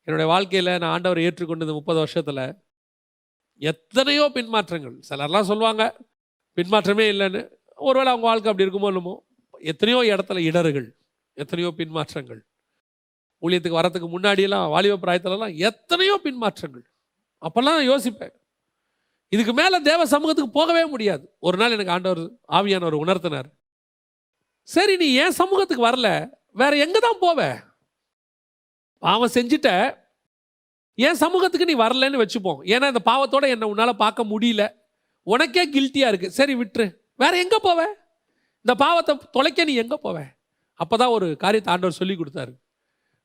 S1: என்னுடைய வாழ்க்கையில் நான் ஆண்டவரை ஏற்றுக்கொண்டது முப்பது வருஷத்தில் எத்தனையோ பின்மாற்றங்கள். சிலர்லாம் சொல்லுவாங்க பின்மாற்றமே இல்லைன்னு. ஒருவேளை அவங்க வாழ்க்கை அப்படி இருக்குமோ இல்லமோ எத்தனையோ இடத்துல இடர்கள் எத்தனையோ பின்மாற்றங்கள். ஊழியத்துக்கு வரத்துக்கு முன்னாடியெல்லாம் வாலிப பிராயத்துலலாம் எத்தனையோ பின்மாற்றங்கள். அப்போல்லாம் யோசிப்பேன் இதுக்கு மேலே தேவ சமூகத்துக்கு போகவே முடியாது. ஒரு நாள் எனக்கு ஆண்டவர் ஆவியானவர் உணர்த்தினார் சரி நீ ஏன் சமூகத்துக்கு வரல வேற எங்க தான் போவ? பாவம் செஞ்சுட்ட. ஏன் சமூகத்துக்கு நீ வரலன்னு வச்சுப்போம். ஏன்னா இந்த பாவத்தோட என்னை உன்னால பார்க்க முடியல. உனக்கே கில்ட்டியா இருக்கு. சரி விட்டுரு. வேற எங்க போவ? இந்த பாவத்தை தொலைக்க நீ எங்க போவ? அப்பதான் ஒரு காரியத்தை ஆண்டவர் சொல்லி கொடுத்தாரு.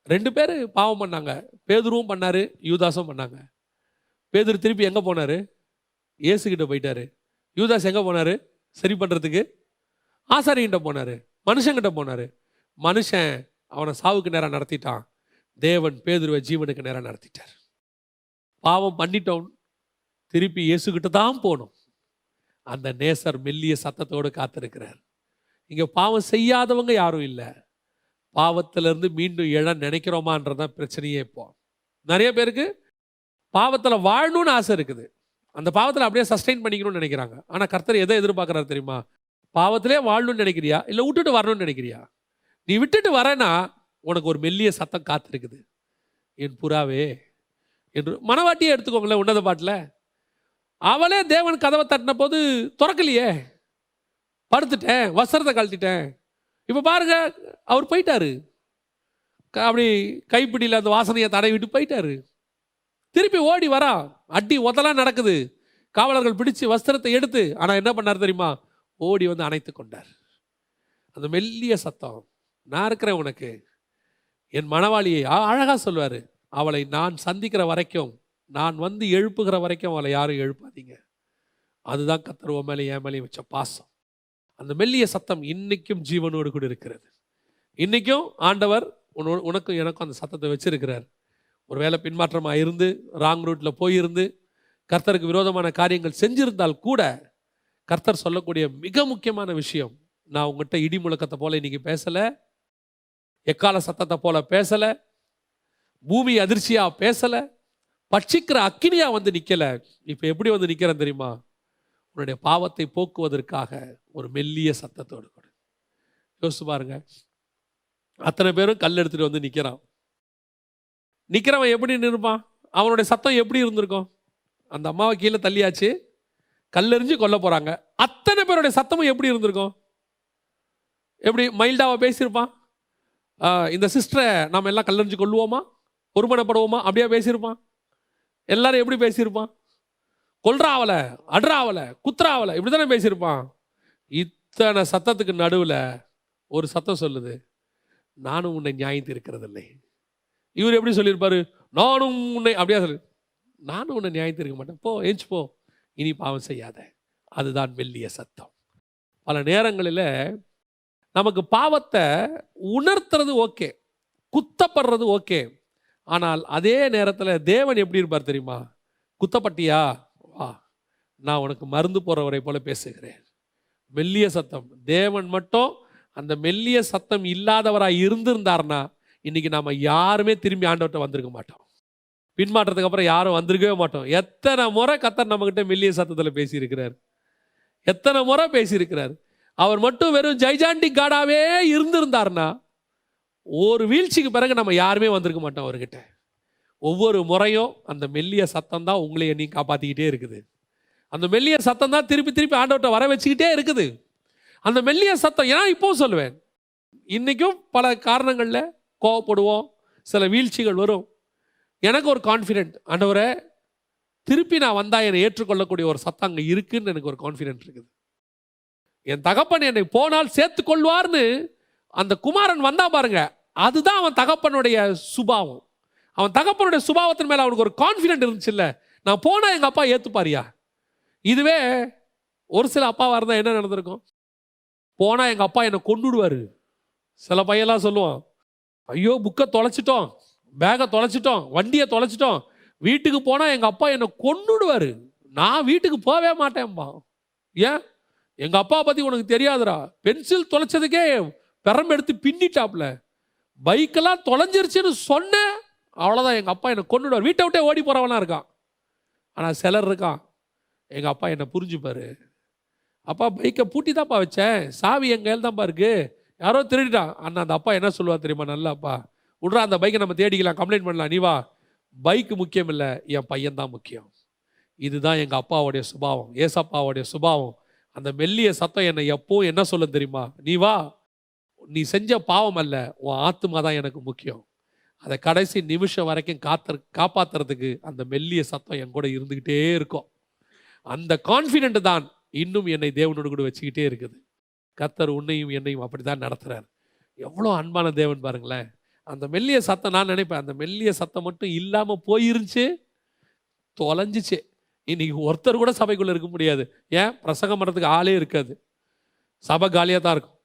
S1: ரெண்டு பேர் பாவம் பண்ணாங்க. பேதுருவும் பண்ணாரு யூதாஸும் பண்ணாங்க. பேதுரு திருப்பி எங்க போனாரு? இயேசுகிட்ட போயிட்டாரு. யூதாஸ் எங்க போனாரு? சரி பண்றதுக்கு. ஆசாரிகிட்ட போனாரு. மனுஷங்கிட்ட போனாரு. மனுஷன் அவனை சாவுக்கு நேரம் நடத்திட்டான். தேவன் பேதுருவை ஜீவனுக்கு நேரம் நடத்திட்டார். பாவம் பண்ணிட்டோம். திருப்பி இயேசுக்கிட்ட தான் போகணும் அந்த நேசர் மெல்லிய சத்தத்தோடு காத்திருக்கிறார். இங்கே பாவம் செய்யாதவங்க யாரும் இல்லை. பாவத்திலிருந்து மீண்டும் எழ நினைக்கிறோமான்றதான் பிரச்சனையே இப்போ. நிறைய பேருக்கு பாவத்தில் வாழணும்னு ஆசை இருக்குது. அந்த பாவத்தில் அப்படியே சஸ்டைன் பண்ணிக்கணும்னு நினைக்கிறாங்க. ஆனால் கர்த்தர் எதை எதிர்பார்க்குறாரு தெரியுமா? பாவத்திலே வாழணும்னு நினைக்கிறியா? இல்லை விட்டுட்டு வரணும்னு நினைக்கிறியா? நீ விட்டுட்டு வரேன்னா உனக்கு ஒரு மெல்லிய சத்தம் காத்திருக்குது. என் புறாவே என்று மனவாட்டியே எடுத்துக்கோங்களேன் உன்னத பாட்டில். அவளே தேவன் கதவை தட்டின போது திறக்கலையே. படுத்துட்டேன் வஸ்திரத்தை கழட்டிட்டேன். இப்போ பாருங்க அவர் போயிட்டாரு. க- அப்படி கைப்பிடியில் அந்த வாசனையை தடவி விட்டு போயிட்டாரு. திருப்பி ஓடி வரா. அடி ஒத்தலாம் நடக்குது. காவலர்கள் பிடிச்சு வஸ்திரத்தை எடுத்து ஆனால் என்ன பண்ணார் தெரியுமா? ஓடி வந்து அணைத்து கொண்டார். அந்த மெல்லிய சத்தம். நான் இருக்கிறேன் உனக்கு. என் மனவாளியை அழகாக சொல்வார் அவளை நான் சந்திக்கிற வரைக்கும் நான் வந்து எழுப்புகிற வரைக்கும் அவளை யாரும் எழுப்பாதீங்க. அதுதான் கத்தர் உன் மேலே என் மேலேயும் வச்ச பாசம். அந்த மெல்லிய சத்தம் இன்னைக்கும் ஜீவனோடு கூட இருக்கிறது. இன்றைக்கும் ஆண்டவர் உன- உனக்கும் எனக்கும் அந்த சத்தத்தை வச்சிருக்கிறார். ஒருவேளை பின்மாற்றமாக இருந்து ராங் ரூட்டில் போயிருந்து கர்த்தருக்கு விரோதமான காரியங்கள் செஞ்சிருந்தால் கூட கர்த்தர் சொல்லக்கூடிய மிக முக்கியமான விஷயம் நான் உங்கள்கிட்ட இடி முழக்கத்தை போல இன்னைக்கு பேசலை. எக்கால சத்தத்தை போல பேசலை பூமி அதிர்ச்சியாக பேசலை பட்சிக்கிற அக்கினியாக வந்து நிற்கலை இப்போ எப்படி வந்து நிற்கிறேன் தெரியுமா? உன்னுடைய பாவத்தை போக்குவதற்காக ஒரு மெல்லிய சத்தத்தோடு கூட. யோசிச்சு பாருங்க. அத்தனை பேரும் கல் எடுத்துகிட்டு வந்து நிற்கிறான் நிற்கிறவன் எப்படி நிற்பான் அவனுடைய சத்தம் எப்படி இருந்திருக்கும்? அந்த அம்மாவை கீழே தள்ளியாச்சு. கல்லெறிஞ்சு கொல்ல போகிறாங்க அத்தனை பேருடைய சத்தமும் எப்படி இருந்திருக்கும்? எப்படி மைல்டாவை பேசியிருப்பான்? இந்த சிஸ்டரை நாம் எல்லாம் கல்லறிஞ்சு கொள்ளுவோமா? ஒருமனப்படுவோமா அப்படியே பேசியிருப்பான். எல்லாரும் எப்படி பேசியிருப்பான்? கொல்றாவல அட்ராவல குத்துறாவலை இப்படி தானே பேசியிருப்பான். இத்தனை சத்தத்துக்கு நடுவில் ஒரு சத்தம் சொல்லுது. நானும் உன்னை நியாயம் இருக்கிறதில்லை இவர் எப்படி சொல்லியிருப்பாரு? நானும் உன்னை அப்படியே சொல்லு. நானும் உன்னை நியாயம் இருக்க மாட்டேன். போ ஏஞ்சி போ. இனி பாவம் செய்யாத. அதுதான் மெல்லிய சத்தம். பல நேரங்களில் நமக்கு பாவத்தை உணர்த்துறது ஓகே குத்தப்படுறது ஓகே. ஆனால் அதே நேரத்தில் தேவன் எப்படி இருப்பார் தெரியுமா? குத்தப்பட்டியா? வா நான் உனக்கு மருந்து போடுறவரை போல பேசுகிறேன். மெல்லிய சத்தம். தேவன் மட்டும் அந்த மெல்லிய சத்தம் இல்லாதவராக இருந்திருந்தார்னா இன்னைக்கு நாம் யாருமே திரும்பி ஆண்டவர்கிட்ட வந்திருக்க மாட்டோம். பின்மாற்றத்துக்கு அப்புறம் யாரும் வந்திருக்கவே மாட்டோம். எத்தனை முறை கத்தர் நம்மக்கிட்ட மெல்லிய சத்தத்தில் பேசியிருக்கிறார்? எத்தனை முறை பேசியிருக்கிறார்? அவர் மட்டும் வெறும் ஜைஜாண்டிக் காடாவே இருந்திருந்தார்னா ஒரு வீழ்ச்சிக்கு பிறகு நம்ம யாருமே வந்திருக்க மாட்டோம் அவர்கிட்ட. ஒவ்வொரு முறையும் அந்த மெல்லிய சத்தம் தான் உங்களை நீ காப்பாற்றிக்கிட்டே இருக்குது. அந்த மெல்லிய சத்தம் தான் திருப்பி திருப்பி ஆண்டவர்கிட்ட வர வச்சுக்கிட்டே இருக்குது. அந்த மெல்லிய சத்தம் ஏன்னா இப்போவும் சொல்லுவேன் இன்றைக்கும் பல காரணங்களில் கோவப்படுவோம் சில வீழ்ச்சிகள் வரும். எனக்கு ஒரு கான்ஃபிடென்ட் ஆண்டவரை திருப்பி நான் வந்தால் என்னை ஏற்றுக்கொள்ளக்கூடிய ஒரு சத்தம் அங்கே இருக்குதுன்னு எனக்கு ஒரு கான்ஃபிடென்ட் இருக்குது. என் தகப்பன் என்னை போனால் சேர்த்து கொள்வார்னு அந்த குமாரன் வந்தா பாருங்க. அதுதான் அவன் தகப்பனுடைய சுபாவம். அவன் தகப்பனுடைய சுபாவத்தின் மேலே அவனுக்கு ஒரு கான்ஃபிடென்ட் இருந்துச்சுல்ல. நான் போனால் எங்கள் அப்பா ஏற்றுப்பாரியா இதுவே ஒரு சில அப்பாவாக இருந்தால் என்ன நடந்திருக்கும்? போனால் எங்கள் அப்பா என்னை கொண்டுடுவார். சில பையெல்லாம் சொல்லுவான் ஐயோ புக்கை தொலைச்சிட்டோம். பேகை தொலைச்சிட்டோம். வண்டியை தொலைச்சிட்டோம். வீட்டுக்கு போனால் எங்கள் அப்பா என்னை கொண்டுடுவார். நான் வீட்டுக்கு போகவே மாட்டேன்பா. ஏன்? எங்க அப்பா பத்தி உனக்கு தெரியாதுடா. பென்சில் தொலைச்சதுக்கே பெரம் எடுத்து பின்னிட்டாப்ல. பைக்கெல்லாம் தொலைஞ்சிருச்சுன்னு சொன்னேன் அவ்வளோதான் எங்கள் அப்பா என்னை கொண்டுடுவார் வீட்டை விட்டே ஓடி போகிறவனா இருக்கான். ஆனால் சிலர் இருக்கான். எங்கள் அப்பா என்னை புரிஞ்சுப்பார். அப்பா பைக்கை பூட்டி தான்ப்பா வச்சேன். சாவி எங்கள் கையில் தான்ப்பா இருக்குது யாரோ திருடிட்டான். அண்ணா அந்த அப்பா என்ன சொல்லுவா தெரியுமா? நல்லாப்பா விட்றா அந்த பைக்கை நம்ம தேடிக்கலாம். கம்ப்ளைண்ட் பண்ணலாம். நீ வா. பைக்கு முக்கியம் இல்லை என் பையன் தான் முக்கியம். இதுதான் எங்கள் அப்பாவுடைய சுபாவம். ஏசப்பாவுடைய சுபாவம். அந்த மெல்லிய சத்தம் என்னை எப்பவும் என்ன சொல்ல தெரியுமா? நீ வா. நீ செஞ்ச பாவம் அல்ல. உன் ஆத்துமா தான் எனக்கு முக்கியம். அதை கடைசி நிமிஷம் வரைக்கும் காத்து காப்பாத்துறதுக்கு அந்த மெல்லிய சத்தம் என் கூட இருந்துக்கிட்டே இருக்கும். அந்த கான்ஃபிடென்ட் தான் இன்னும் என்னை தேவனோடு கூட வச்சுக்கிட்டே இருக்குது. கத்தர் உன்னையும் என்னையும் அப்படி தான் நடத்துகிறார் எவ்வளோ அன்பான தேவன் பாருங்களேன். அந்த மெல்லிய சத்தம் நான் நினைப்பேன். அந்த மெல்லிய சத்தம் மட்டும் இல்லாமல் போயிருந்துச்சு தொலைஞ்சிச்சு. இன்னைக்கு ஒருத்தர் கூட சபைக்குள்ளே இருக்க முடியாது. ஏன்? பிரசங்கம் பண்ணுறதுக்கு ஆளே இருக்காது. சபை காலியாக தான் இருக்கும்.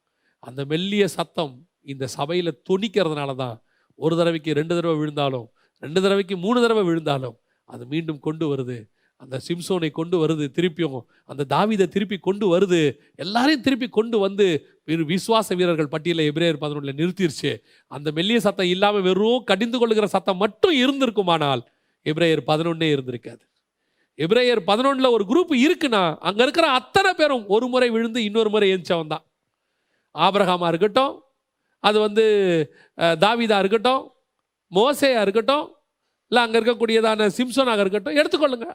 S1: அந்த மெல்லிய சத்தம் இந்த சபையில் துணிக்கிறதுனால தான் ஒரு தடவைக்கு ரெண்டு தடவை விழுந்தாலும் ரெண்டு தடவைக்கு மூணு தடவை விழுந்தாலும் அது மீண்டும் கொண்டு வருது. அந்த சிம்சோனை கொண்டு வருது திருப்பியும் அந்த தாவீதை திருப்பி கொண்டு வருது. எல்லாரையும் திருப்பி கொண்டு வந்து விசுவாச வீரர்கள் பட்டியலில் எபிரேயர் பதினொன்றில் நிறுத்திருச்சு. அந்த மெல்லிய சத்தம் இல்லாமல் வெறும் கடிந்து கொள்ளுகிற சத்தம் மட்டும் இருந்திருக்குமானால் எபிரேயர் பதினொன்னே இருந்திருக்காது. எபிரேயர் பதினொன்றில் ஒரு குரூப் இருக்குன்னா அங்கே இருக்கிற அத்தனை பேரும் ஒரு முறை விழுந்து இன்னொரு முறை எந்திச்சவன் தான். ஆபரகமாக இருக்கட்டும் அது வந்து தாவிதாக இருக்கட்டும் மோசையாக இருக்கட்டும் இல்லை அங்கே இருக்கக்கூடியதான சிம்சோனாக இருக்கட்டும் எடுத்துக்கொள்ளுங்க.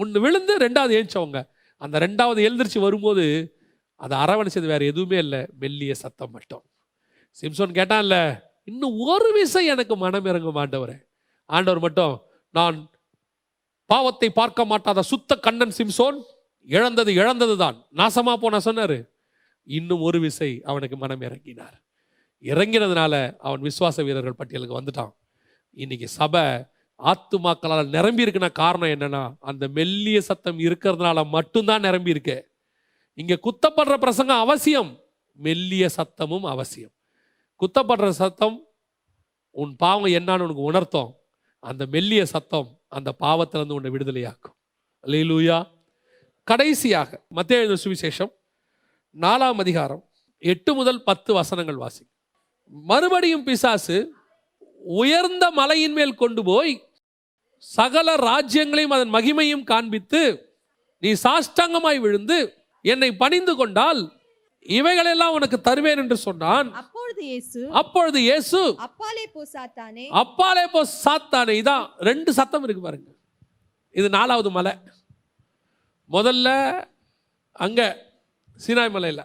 S1: ஒன்று விழுந்து ரெண்டாவது ஏஞ்சவங்க அந்த ரெண்டாவது எழுந்திரிச்சு வரும்போது அதை அரவணைச்சது வேறு எதுவுமே இல்லை. மெல்லிய சத்தம் மட்டும். சிம்சோன் கேட்டான்ல இன்னும் ஒரு விசை எனக்கு மனம் இறங்க மாட்டவரே. ஆண்டவர் மட்டும் நான் பாவத்தை பார்க்க மாட்டாத சுத்த கண்ணன் சிம்சோன் இழந்தது இழந்தது தான் நாசமா போன சொன்னாரு. இன்னும் ஒரு விசை அவனுக்கு மனம் இறங்கினார். இறங்கினதுனால அவன் விசுவாச வீரர்கள் பட்டியலுக்கு வந்துட்டான். இன்னைக்கு சபை ஆத்துமாக்களால் நிரம்பி இருக்குன்னா காரணம் என்னன்னா அந்த மெல்லிய சத்தம் இருக்கிறதுனால மட்டும்தான் நிரம்பி இருக்கு இங்க குத்தப்படுற பிரசங்கம் அவசியம் மெல்லிய சத்தமும் அவசியம். குத்தப்படுற சத்தம் உன் பாவம் என்னன்னு உனக்கு உணர்த்தோம். அந்த மெல்லிய சத்தம் அந்த பாவத்திலிருந்து உன்னை விடுதலையாக்கும். லூயா கடைசியாக மத்திய எழுத சுவிசேஷம் நாலாம் அதிகாரம் எட்டு முதல் பத்து வசனங்கள் வாசி மறுபடியும் பிசாசு உயர்ந்த மலையின் மேல் கொண்டு போய் சகல ராஜ்யங்களையும் அதன் மகிமையும் காண்பித்து நீ சாஷ்டாங்கமாய் விழுந்து என்னை பணிந்து கொண்டால் இவைகளெல்லாம் உனக்கு தருவேன் என்று சொன்னான்.
S3: அப்பொழுது இயேசு
S1: அப்பொழுது இயேசு
S3: அப்பாலே போ சாத்தானே.
S1: அப்பாலே போ சாத்தானே. இதான் ரெண்டு சத்தம் இருக்கு பாருங்க. இது நாலாவது மலை. முதல்ல அங்க சீனாய் மலையில்.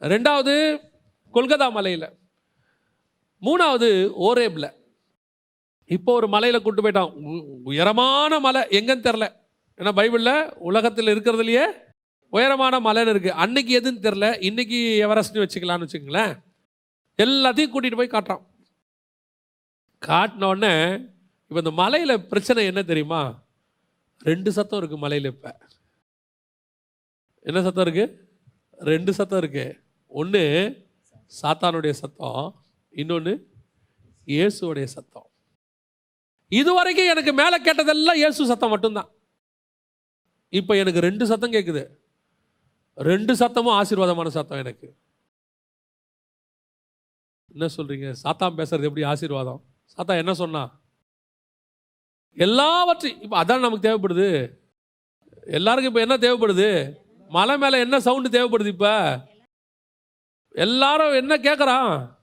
S1: ரெண்டாவது கொல்கத்தா மலையில். மூணாவது ஓரேப்ல. இப்போ ஒரு மலையில் கூட்டு போயிட்டான். உயரமான மலை. எங்கன்னு தெரில ஏன்னா பைபிளில் உலகத்தில் இருக்கிறதுலையே உயரமான மலைன்னு இருக்குது அன்னைக்கு எதுன்னு தெரில இன்னைக்கு எவரெஸ்ட்னு வச்சுக்கலாம்னு வச்சுக்கங்களேன். எல்லாத்தையும் கூட்டிகிட்டு போய் காட்டுறான். காட்டினோடனே இப்போ இந்த மலையில் பிரச்சனை என்ன தெரியுமா? ரெண்டு சத்தம் இருக்குது மலையில் இப்போ. என்ன சத்தம் இருக்குது ரெண்டு சத்தம் இருக்குது ஒன்று சாத்தானுடைய சத்தம். இன்னொன்று இயேசுடைய சத்தம். இதுவரைக்கும் எனக்கு மேலே கேட்டதெல்லாம் இயேசு சத்தம் மட்டும்தான். இப்போ எனக்கு ரெண்டு சத்தம் கேட்குது ரெண்டு சத்தமும் ஆசீர்வாதமான சத்தம் எனக்கு. என்ன சொல்றீங்க? சாத்தான் பேசுறது எப்படி ஆசீர்வாதம்? சாத்தா என்ன சொன்னா? எல்லாவற்றையும் இப்போ அதான் நமக்கு தேவைப்படுது? எல்லாருக்கும் இப்போ என்ன தேவைப்படுது? மலை மேலே என்ன சவுண்டு தேவைப்படுது இப்போ? எல்லாரும் என்ன கேட்குறான்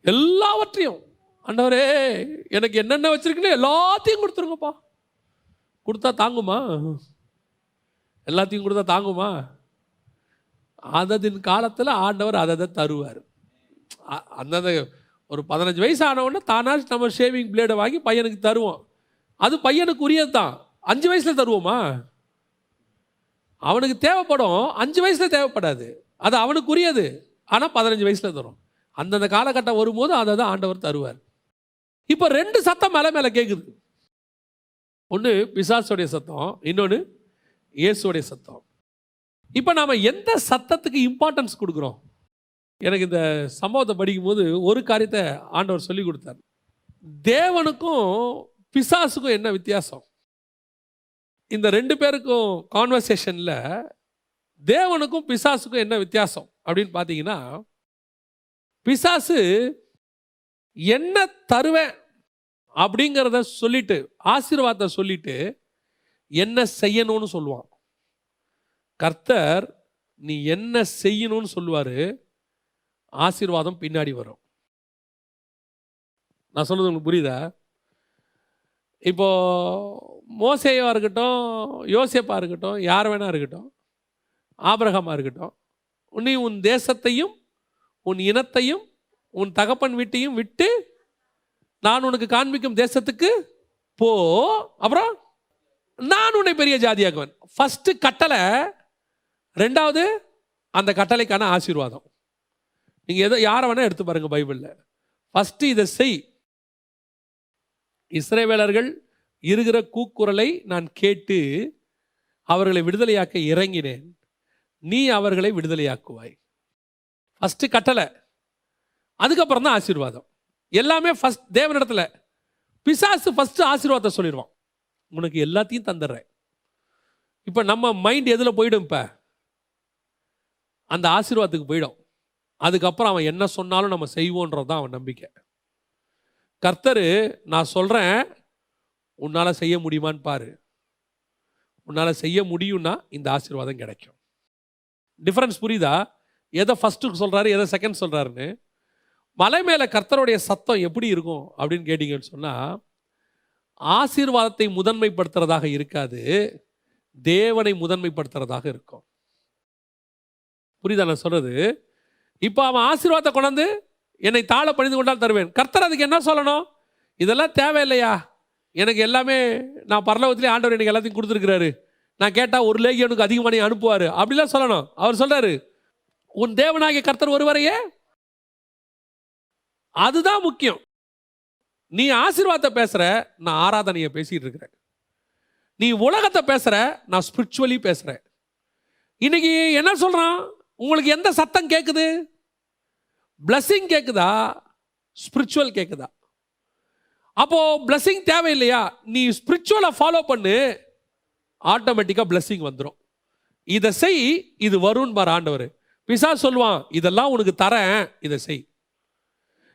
S1: எல்லாவற்றையும். ஆண்டவரே எனக்கு என்னென்ன வச்சுருக்குன்னு எல்லாத்தையும் கொடுத்துருங்கப்பா. கொடுத்தா தாங்குமா? எல்லாத்தையும் கொடுத்தா தாங்குமா? அததின் காலத்தில் ஆண்டவர் அதை அதை தருவார் அந்தந்த ஒரு பதினஞ்சு வயசு ஆனவுடனே தானாக நம்ம ஷேவிங் பிளேடை வாங்கி பையனுக்கு தருவோம். அது பையனுக்கு உரியது தான். அஞ்சு வயசில் தருவோமா? அவனுக்கு தேவைப்படும். அஞ்சு வயசில் தேவைப்படாது. அது அவனுக்கு உரியது ஆனால் பதினஞ்சு வயசில் தரும். அந்தந்த காலகட்டம் வரும்போது அதை தான் ஆண்டவர் தருவார். இப்போ ரெண்டு சத்தம் மேலே மேலே கேட்குது ஒன்று பிசாசுடைய சத்தம் இன்னொன்று இயேசுடைய சத்தம். இப்போ நாம் எந்த சத்தத்துக்கு இம்பார்ட்டன்ஸ் கொடுக்குறோம்? எனக்கு இந்த சம்பவத்தை படிக்கும்போது ஒரு காரியத்தை ஆண்டவர் சொல்லி கொடுத்தார். தேவனுக்கும் பிசாசுக்கும் என்ன வித்தியாசம்? இந்த ரெண்டு பேருக்கும் கான்வர்சேஷனில் தேவனுக்கும் பிசாசுக்கும் என்ன வித்தியாசம்? அப்படின்னு பார்த்தீங்கன்னா பிசாசு என்ன தருவேன் அப்படிங்கிறத சொல்லிட்டு ஆசீர்வாதத்தை சொல்லிட்டு என்ன செய்யணும்னு சொல்லுவான். கர்த்தர் நீ என்ன செய்யணும்னு சொல்லுவார் ஆசீர்வாதம் பின்னாடி வரும். நான் சொல்கிறது உங்களுக்கு புரியுதா? இப்போ மோசேவா இருக்கட்டும் யோசேப்பாக இருக்கட்டும் யார் வேணா இருக்கட்டும் ஆபிரகாமா இருக்கட்டும் நீ உன் தேசத்தையும் உன் இனத்தையும் உன் தகப்பன் வீட்டையும் விட்டு நான் உனக்கு காண்பிக்கும் தேசத்துக்கு போ. அப்புறம் நான் உன்னை பெரிய ஜாதியாக்குவேன். ஃபஸ்ட்டு கட்டளை ரெண்டாவது அந்த கட்டளைக்கான ஆசீர்வாதம். நீங்கள் எதை யாரை வேணால் எடுத்து பாருங்கள் பைபிளில். ஃபஸ்ட்டு இதை செய். இஸ்ரேவேலர்கள் இருக்கிற கூக்குரலை நான் கேட்டு அவர்களை விடுதலையாக்க இறங்கினேன். நீ அவர்களை விடுதலையாக்குவாய். ஃபஸ்ட்டு கட்டளை. அதுக்கப்புறம் தான் ஆசீர்வாதம். எல்லாமே ஃபஸ்ட் தேவனிடத்தில் பிசாசு ஃபஸ்ட்டு ஆசீர்வாதத்தை சொல்லிடுவான். உனக்கு எல்லாத்தையும் தந்துடுறேன். இப்போ நம்ம மைண்ட் எதில் போயிடும் இப்போ? அந்த ஆசீர்வாதத்துக்கு போயிடும். அதுக்கப்புறம் அவன் என்ன சொன்னாலும் நம்ம செய்வோன்றது தான் அவன் நம்பிக்கை. கர்த்தர் நான் சொல்கிறேன் உன்னால் செய்ய முடியுமான்னு பாரு. உன்னால் செய்ய முடியும்னா இந்த ஆசீர்வாதம் கிடைக்கும். டிஃப்ரென்ஸ் புரியுதா? எதை ஃபஸ்ட்டு சொல்கிறாரு எதை செகண்ட் சொல்கிறாருன்னு மலை மேலே கர்த்தருடைய சத்தம் எப்படி இருக்கும் அப்படின்னு கேட்டிங்கன்னு சொன்னால் ஆசீர்வாதத்தை முதன்மைப்படுத்துறதாக இருக்காது தேவனை முதன்மைப்படுத்துறதாக இருக்கும். புரியுதா நான் சொல்கிறது இப்போ அவன் ஆசீர்வாதத்தை கொண்டாந்து என்னை தாழ பணிந்து கொண்டால் தருவேன். கர்த்தர் அதுக்கு என்ன சொல்லணும்? இதெல்லாம் தேவையில்லையா? எனக்கு எல்லாமே நான் பரலோகத்திலே ஆண்டவர் எனக்கு எல்லாத்தையும் கொடுத்துருக்கிறாரு. நான் கேட்டால் ஒரு லேகியனுக்கு அதிகமாக நீ அனுப்புவார். அப்படிலாம் சொல்லணும். அவர் சொல்கிறாரு உன் தேவனாகிய கர்த்தர் ஒருவரையே? அதுதான் முக்கியம். நீ ஆசீர்வாதத்தை பேசுகிற நான் ஆராதனையை பேசிகிட்டு இருக்கிறேன். நீ உலகத்தை பேசுகிற நான் ஸ்பிரிச்சுவலி பேசுகிறேன் இன்றைக்கி என்ன சொல்கிறான் உங்களுக்கு எந்த சத்தம் கேட்குது பிளஸ்ஸிங் கேட்குதா ஸ்பிரிச்சுவல் கேட்குதா அப்போது பிளஸ்ஸிங் தேவையில்லையா? நீ ஸ்பிரிச்சுவலை ஃபாலோ பண்ணு ஆட்டோமேட்டிக்காக பிளஸ்ஸிங் வந்துடும் இதை செய் இது வரும்னு பார் ஆண்டவர். பிசா சொல்லுவான் இதெல்லாம் உனக்கு தரேன் இதை செய்.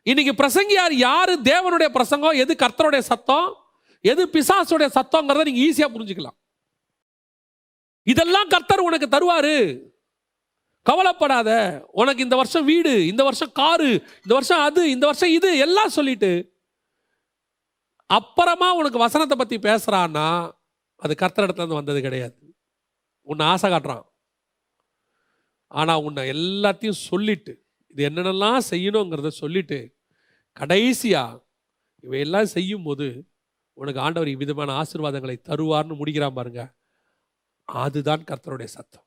S1: இன்னைக்கு பிரசங்கியார் யார் தேவனுடைய பிரசங்கம் எது கர்த்தருடைய சத்தம் எது பிசாசுடைய சத்தங்கிறத நீங்க ஈஸியாக புரிஞ்சுக்கலாம். இதெல்லாம் கர்த்தர் உனக்கு தருவாரு. கவலைப்படாத உனக்கு இந்த வருஷம் வீடு இந்த வருஷம் காரு இந்த வருஷம் அது இந்த வருஷம் இது எல்லாம் சொல்லிட்டு அப்புறமா உனக்கு வசனத்தை பற்றி பேசுகிறான்னா அது கர்த்தர் இடத்துல வந்தது கிடையாது. உன்னை ஆசை காட்டுறான். ஆனால் உன்னை எல்லாத்தையும் சொல்லிட்டு இது என்னென்னலாம் செய்யணுங்கிறத சொல்லிட்டு கடைசியாக இவையெல்லாம் செய்யும்போது உனக்கு ஆண்டவர் இவ்விதமான ஆசீர்வாதங்களை தருவார்னு முடிக்கிறான் பாருங்க. அதுதான் கர்த்தருடைய சத்தம்.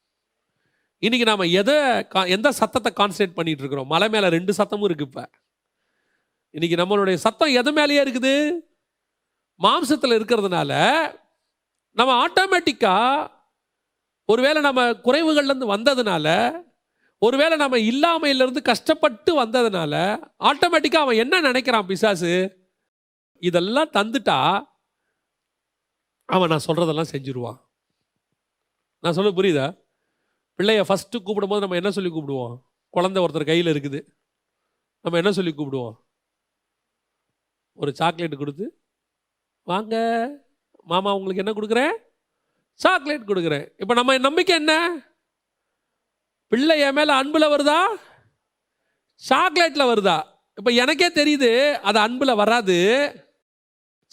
S1: இன்றைக்கி நாம் எதை கா- எந்த சத்தத்தை கான்சன்ட்ரேட் பண்ணிகிட்டு இருக்கிறோம் மலை மேலே ரெண்டு சத்தமும் இருக்கு இப்போ. இன்னைக்கு நம்மளுடைய சத்தம் எது மேலேயே இருக்குது? மாம்சத்தில் இருக்கிறதுனால நம்ம ஆட்டோமேட்டிக்காக ஒருவேளை நம்ம குறைவுகள்லேருந்து வந்ததுனால ஒருவேளை நம்ம இல்லாமையிலேருந்து கஷ்டப்பட்டு வந்ததுனால ஆட்டோமேட்டிக்காக அவன் என்ன நினைக்கிறான் பிசாசு? இதெல்லாம் தந்துட்டா அவன் நான் சொல்கிறதெல்லாம் செஞ்சுருவான். நான் சொல்ல புரியுதா? பிள்ளைய ஃபஸ்ட்டு கூப்பிடும்போது நம்ம என்ன சொல்லி கூப்பிடுவோம்? குழந்தை ஒருத்தர் கையில் இருக்குது. நம்ம என்ன சொல்லி கூப்பிடுவோம்? ஒரு சாக்லேட் கொடுத்து வாங்க மாமா உங்களுக்கு என்ன கொடுக்குறேன்? சாக்லேட் கொடுக்குறேன். இப்போ நம்ம நம்பிக்கை என்ன? பிள்ளை என் மேலே அன்பில் வருதா? சாக்லேட்டில் வருதா? இப்போ எனக்கே தெரியுது அது அன்பில் வராது.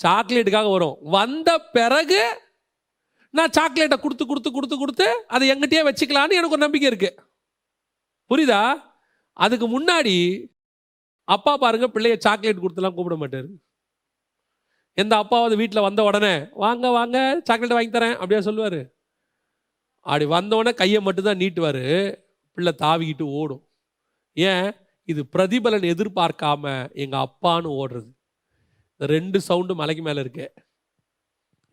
S1: சாக்லேட்டுக்காக வரும். வந்த பிறகு நான் சாக்லேட்டை கொடுத்து கொடுத்து கொடுத்து கொடுத்து அதை எங்கிட்டயே வச்சுக்கலான்னு எனக்கு ஒரு நம்பிக்கை இருக்கு. புரியுதா? அதுக்கு முன்னாடி அப்பா பாருங்க பிள்ளைய சாக்லேட் கொடுத்துலாம் கூப்பிட மாட்டார். எந்த அப்பாவது வீட்டில் வந்த உடனே வாங்க வாங்க சாக்லேட் வாங்கி தரேன் அப்படியே சொல்லுவார். அப்படி வந்த உடனே கையை மட்டும்தான் நீட்டுவார். பிள்ளை தாவிக்கிட்டு ஓடும். ஏன்? இது பிரதிபலன் எதிர்பார்க்காம எங்கள் அப்பான்னு ஓடுறது. இந்த ரெண்டு சவுண்டு மலைக்கு மேலே இருக்குது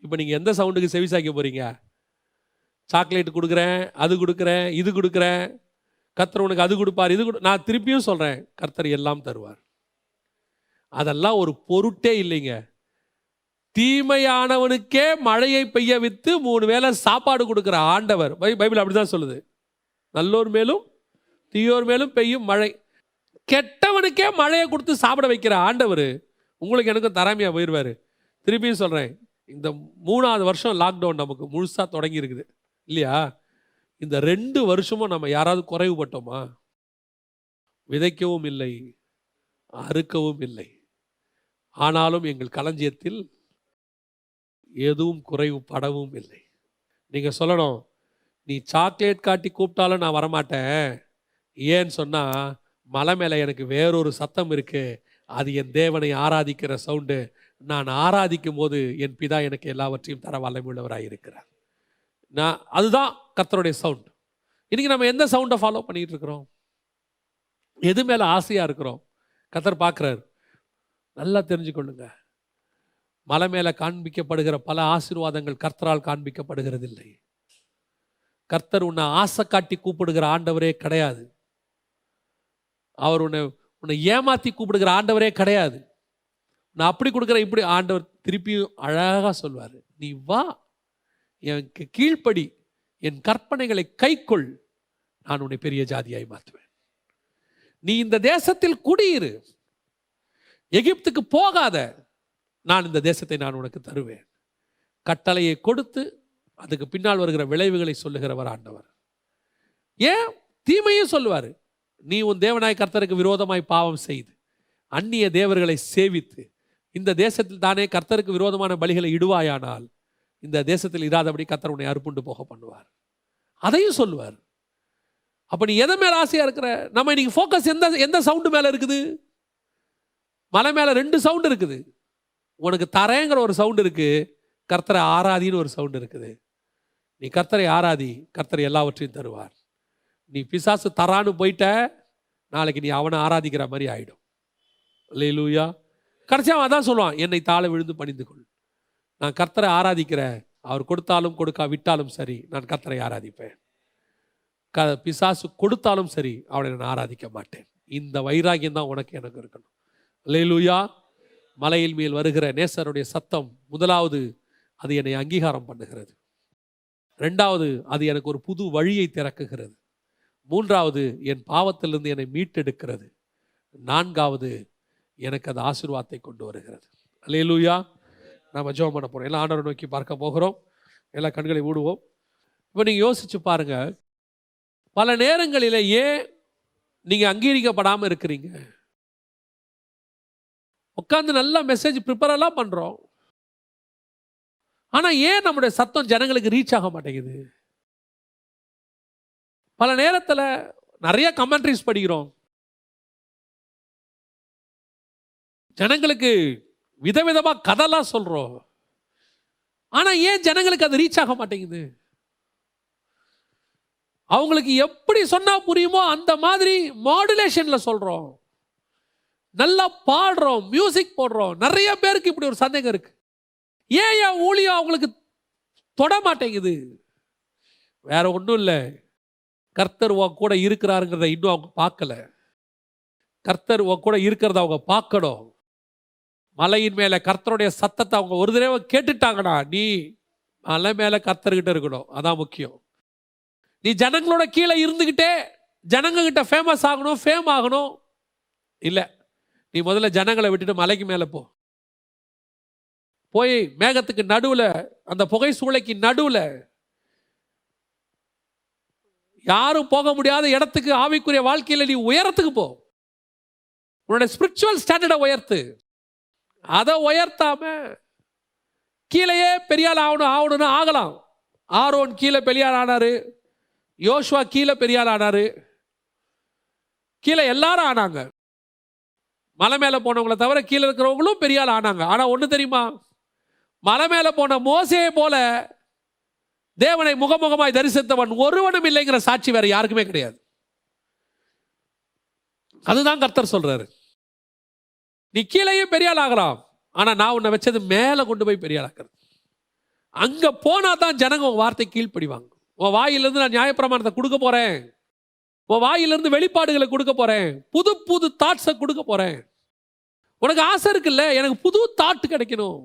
S1: இப்போ நீங்கள் எந்த சவுண்டுக்கு செவி சாய்க்க போகிறீங்க சாக்லேட் கொடுக்குறேன் அது கொடுக்குறேன் இது கொடுக்குறேன். கர்த்தர் உனக்கு அது கொடுப்பார் இது கொடு நான் திருப்பியும் சொல்கிறேன் கர்த்தர் எல்லாம் தருவார். அதெல்லாம் ஒரு பொருட்டே இல்லைங்க. தீமையானவனுக்கே மழையை பெய்ய வித்து மூணு வேளை சாப்பாடு கொடுக்குற ஆண்டவர். பை- பைபிள் அப்படிதான் சொல்லுது. நல்லோர் மேலும் தீயோர் மேலும் பெய்யும் மழை. கெட்டவனுக்கே மழையை கொடுத்து சாப்பிட வைக்கிற ஆண்டவர் உங்களுக்கு எனக்கும் தராமையாக போயிடுவார் திருப்பியும் சொல்கிறேன் இந்த மூணாவது வருஷம் லாக்டவுன் நமக்கு முழுசாக தொடங்கி இருக்குது இல்லையா? இந்த ரெண்டு வருஷமும் நம்ம யாராவது குறைவுபட்டோமா? விதைக்கவும் இல்லை அறுக்கவும் இல்லை. ஆனாலும் எங்கள் களஞ்சியத்தில் எதுவும் குறைவு படவும் இல்லை. நீங்கள் சொல்லணும் நீ சாக்லேட் காட்டி கூப்பிட்டாலும் நான் வரமாட்டேன். ஏன்னு சொன்னால் மலை மேலே எனக்கு வேறொரு சத்தம் இருக்குது அது என் தேவனை ஆராதிக்கிற சவுண்டு நான் ஆராதிக்கும் போது என் பிதா எனக்கு எல்லாவற்றையும் தர வல்லமையுள்ளவராக இருக்கிறார் நான் அதுதான் கர்த்தருடைய சவுண்ட் இன்னைக்கு நம்ம எந்த சவுண்டை ஃபாலோ பண்ணிட்டு இருக்கிறோம் எது மேலே ஆசையாக இருக்கிறோம்? கர்த்தர் பார்க்குறாரு. நல்லா தெரிஞ்சுக்கொள்ளுங்க. மலை மேலே காண்பிக்கப்படுகிற பல ஆசீர்வாதங்கள் கர்த்தரால் காண்பிக்கப்படுகிறதில்லை. கர்த்தர் உன்னை ஆசை காட்டி கூப்பிடுகிற ஆண்டவரே கிடையாது. அவர் உன்னை உன்னை ஏமாத்தி கூப்பிடுகிற ஆண்டவரே கிடையாது. நான் அப்படி கொடுக்குற இப்படி. ஆண்டவர் திருப்பியும் அழகாக சொல்வார். நீ வா எனக்கு கீழ்ப்படி என் கற்பனைகளை கைக்கொள். நான் உன்னை பெரிய ஜாதியாய் மாற்றுவேன். நீ இந்த தேசத்தில் குடியிரு. எகிப்துக்கு போகாத. நான் இந்த தேசத்தை நான் உனக்கு தருவேன். கட்டளையை கொடுத்து அதுக்கு பின்னால் வருகிற விளைவுகளை சொல்லுகிறவர் ஆண்டவர். ஏன்? தீமையும் சொல்லுவார். நீ உன் தேவனாய் கர்த்தருக்கு விரோதமாய் பாவம் செய்து அந்நிய தேவர்களை சேவித்து இந்த தேசத்தில் தானே கர்த்தருக்கு விரோதமான பலிகளை இடுவாயானால் இந்த தேசத்தில் இராதபடி கர்த்தர் உன்னை அறுப்புண்டு போக பண்ணுவார். அதையும் சொல்லுவார். அப்போ நீ எதை மேலே ஆசையாக இருக்கிற? நம்ம இன்னைக்கு ஃபோக்கஸ் எந்த எந்த சவுண்டு மேலே இருக்குது? மலை மேலே ரெண்டு சவுண்டு இருக்குது. உனக்கு தரேங்கிற ஒரு சவுண்டு இருக்குது கர்த்தரை ஆராதின்னு ஒரு சவுண்டு இருக்குது. நீ கர்த்தரை ஆராதி கர்த்தர் எல்லாவற்றையும் தருவார். நீ பிசாசு தரான்னு போயிட்ட நாளைக்கு நீ அவனை ஆராதிக்கிற மாதிரி ஆயிடும். லேலூயா கடைசியாக அவன் அதான் சொல்லுவான் என்னை தாழ விழுந்து பணிந்து கொள். நான் கர்த்தரை ஆராதிக்கிறேன். அவர் கொடுத்தாலும் கொடுக்கா விட்டாலும் சரி நான் கர்த்தரை ஆராதிப்பேன். க பிசாசு கொடுத்தாலும் சரி அவனை நான் ஆராதிக்க மாட்டேன். இந்த வைராகியம் தான் உனக்கு எனக்கு இருக்கணும். லேலூயா மலையில் மேல் வருகிற நேசருடைய சத்தம் முதலாவது அது என்னை அங்கீகாரம் பண்ணுகிறது. ரெண்டாவது அது எனக்கு ஒரு புது வழியை திறக்குகிறது. மூன்றாவது என் பாவத்திலிருந்து என்னை மீட்டெடுக்கிறது. நான்காவது எனக்கு அது ஆசீர்வாதத்தை கொண்டு வருகிறது. அல்லேலூயா நாம் ஜோம் பண்ண போகிறோம் எல்லாம் ஆண்டவரை நோக்கி பார்க்க போகிறோம். எல்லா கண்களை மூடுவோம். இப்போ நீங்கள் யோசிச்சு பாருங்க. பல நேரங்களில் ஏன் நீங்கள் அங்கீகரிக்கப்படாமல் இருக்கிறீங்க? உட்காந்து நல்லா மெசேஜ் ப்ரிப்பரெல்லாம் பண்ணுறோம் ஆனால் ஏன் நம்முடைய சத்தம் ஜனங்களுக்கு ரீச் ஆக மாட்டேங்குது? பல நேரத்தில் நிறைய கமெண்ட்ரிஸ் படிக்கிறோம். ஜனங்களுக்கு விதவிதமாக கதைலாம் சொல்கிறோம் ஆனால் ஏன் ஜனங்களுக்கு அது ரீச் ஆக மாட்டேங்குது? அவங்களுக்கு எப்படி சொன்னால் புரியுமோ அந்த மாதிரி மாடுலேஷனில் சொல்கிறோம் நல்லா பாடுறோம் மியூசிக் போடுறோம். நிறைய பேருக்கு இப்படி ஒரு சந்தேகம் இருக்குது ஏன் என் ஊழியம் அவங்களுக்கு தொட மாட்டேங்குது? வேற ஒன்றும் இல்லை. கர்த்தர் உன் கூட இருக்கிறாருங்கிறத இன்னும் அவங்க பார்க்கல. கர்த்தர் உன் கூட இருக்கிறத அவங்க பார்க்கணும். மலையின் மேலே கர்த்தருடைய சத்தத்தை அவங்க ஒரு தடவை கேட்டுட்டாங்கடா நீ மலை மேலே கர்த்தர்கிட்ட இருக்கணும். அதான் முக்கியம். நீ ஜனங்களோட கீழே இருந்துக்கிட்டே ஜனங்கக்கிட்ட ஃபேமஸ் ஆகணும் ஃபேம் ஆகணும். இல்லை நீ முதல்ல ஜனங்களை விட்டுட்டு மலைக்கு மேலே போ. போய் மேகத்துக்கு நடுவில் அந்த புகை சூளைக்கு நடுவில் யாரும் போக முடியாத இடத்துக்கு ஆவிக்குரிய வாழ்க்கையில் நீ உயரத்துக்கு போ. உன்னோட ஸ்பிரிச்சுவல் ஸ்டாண்டர்டை உயர்த்து. அதை உயர்த்தாம கீழேயே பெரியாள் ஆகணும் ஆகணும்னு ஆகலாம். ஆரோன் கீழே பெரியாள் ஆனாரு யோஷ்வா கீழே பெரியாள் ஆனாரு. கீழே எல்லாரும் ஆனாங்க. மலை மேலே போனவங்களை தவிர கீழே இருக்கிறவங்களும் பெரியாள் ஆனாங்க. ஆனால் ஒன்று தெரியுமா? மலை மேலே போன மோசையை போல தேவனை முகமுகமாய் தரிசித்தவன் ஒருவனும் இல்லைங்கிற சாட்சி வேற யாருக்குமே கிடையாது. அதுதான் கர்த்தர் சொல்றாரு. நீ கீழேயும் பெரிய ஆள் ஆகலாம் ஆனால் நான் உன்னை வச்சது மேலே கொண்டு போய் பெரிய ஆளாக்குறது அங்கே போனால் தான் ஜனங்க உன் வார்த்தை கீழ்ப்படிவாங்க. உன் வாயிலிருந்து நான் நியாயப்பிரமாணத்தை கொடுக்க போகிறேன் உன் வாயிலிருந்து வெளிப்பாடுகளை கொடுக்க போகிறேன் புது புது தாட்ஸை கொடுக்க போகிறேன் உனக்கு ஆசை இருக்குல்ல? எனக்கு புது தாட் கிடைக்கணும்.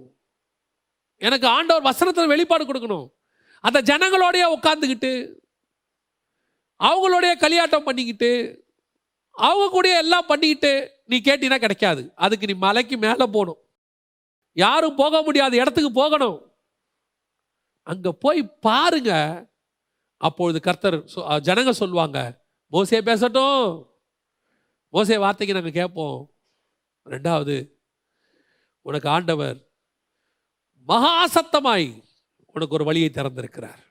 S1: எனக்கு ஆண்டவர் வசனத்தில் வெளிப்பாடு கொடுக்கணும். அந்த ஜனங்களோடைய உட்காந்துக்கிட்டு அவங்களோடைய கலியாட்டம் பண்ணிக்கிட்டு அவங்க கூட எல்லாம் பண்ணிக்கிட்டு நீ கேட்டினா கிடைக்காது. அதுக்கு நீ மலைக்கு மேலே போகணும். யாரும் போக முடியாத இடத்துக்கு போகணும். அங்கே போய் பாருங்க. அப்பொழுது கர்த்தர் சொ- ஜனங்க சொல்லுவாங்க மோசே பேசட்டும். மோசே வார்த்தைக்கு நாங்கள் கேட்போம். ரெண்டாவது உனக்கு ஆண்டவர் மகாசத்தமாய் உனக்கு ஒரு வழியை திறந்திருக்கிறார்.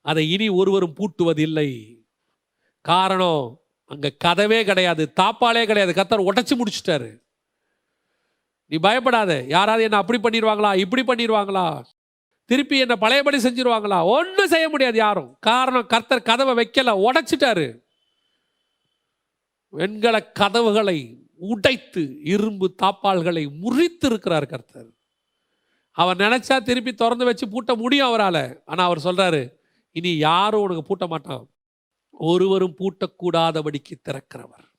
S1: அதை இனி ஒருவரும் பூட்டுவதில்லை. காரணம் அங்கே கதவே கிடையாது தாப்பாலே கிடையாது. கத்தர் உடச்சி முடிச்சிட்டாரு. நீ பயப்படாத. யாராவது என்ன அப்படி பண்ணிடுவாங்களா இப்படி பண்ணிடுவாங்களா திருப்பி என்ன பழையபடி செஞ்சிருவாங்களா? ஒன்றும் செய்ய முடியாது யாரும். காரணம் கர்த்தர் கதவை வைக்கல உடைச்சிட்டாரு. வெண்கல கதவுகளை உடைத்து இரும்பு தாப்பால்களை முறித்து இருக்கிறார் கர்த்தர். அவர் நினைச்சா திருப்பி திறந்து வச்சு பூட்ட முடியும் அவரால். ஆனால் அவர் சொல்றாரு இனி யாரும் உனக்கு பூட்ட மாட்டான். ஒருவரும் பூட்டக்கூடாதபடிக்கு திறக்கிறவர்.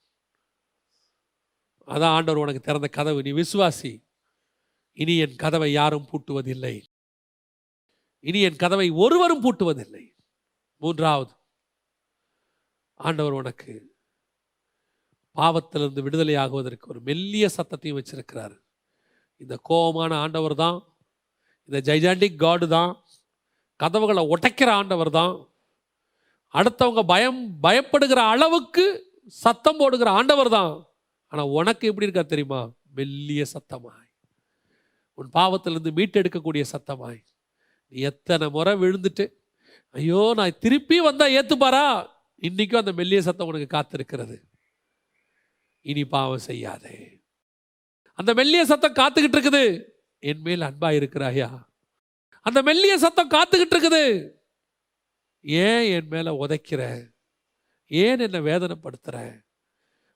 S1: அதான் ஆண்டவர் உனக்கு திறந்த கதவு. நீ விசுவாசி. இனி என் கதவை யாரும் பூட்டுவதில்லை. இனி என் கதவை ஒருவரும் பூட்டுவதில்லை. மூன்றாவது ஆண்டவர் உனக்கு பாவத்திலிருந்து விடுதலை ஆகுவதற்கு ஒரு மெல்லிய சத்தத்தையும் வச்சிருக்கிறார். இந்த கோபமான ஆண்டவர் தான். இந்த ஜைஜாண்டிக் காடு தான். கதவுகளை உடைக்கிற ஆண்டவர் தான். அடுத்தவங்க பயம் பயப்படுகிற அளவுக்கு சத்தம் போடுகிற ஆண்டவர் தான் ஆனால் உனக்கு எப்படி இருக்கா தெரியுமா? மெல்லிய சத்தமாய். உன் பாவத்திலிருந்து மீட்டெடுக்கக்கூடிய சத்தமாய். நீ எத்தனை முறை விழுந்துட்டு ஐயோ நான் திருப்பி வந்தால் ஏற்றுப்பாரா இன்றைக்கும் அந்த மெல்லிய சத்தம் உனக்கு காத்திருக்கிறது. இனி பாவம் செய்யாதே. அந்த மெல்லிய சத்தம் காத்துக்கிட்டு இருக்குது. என் மேல் அன்பா இருக்கிறாயா அந்த மெல்லிய சத்தம் காத்துக்கிட்டு இருக்குது. ஏன் என் மேலே உதைக்கிற? ஏன் என்னை வேதனைப்படுத்துகிற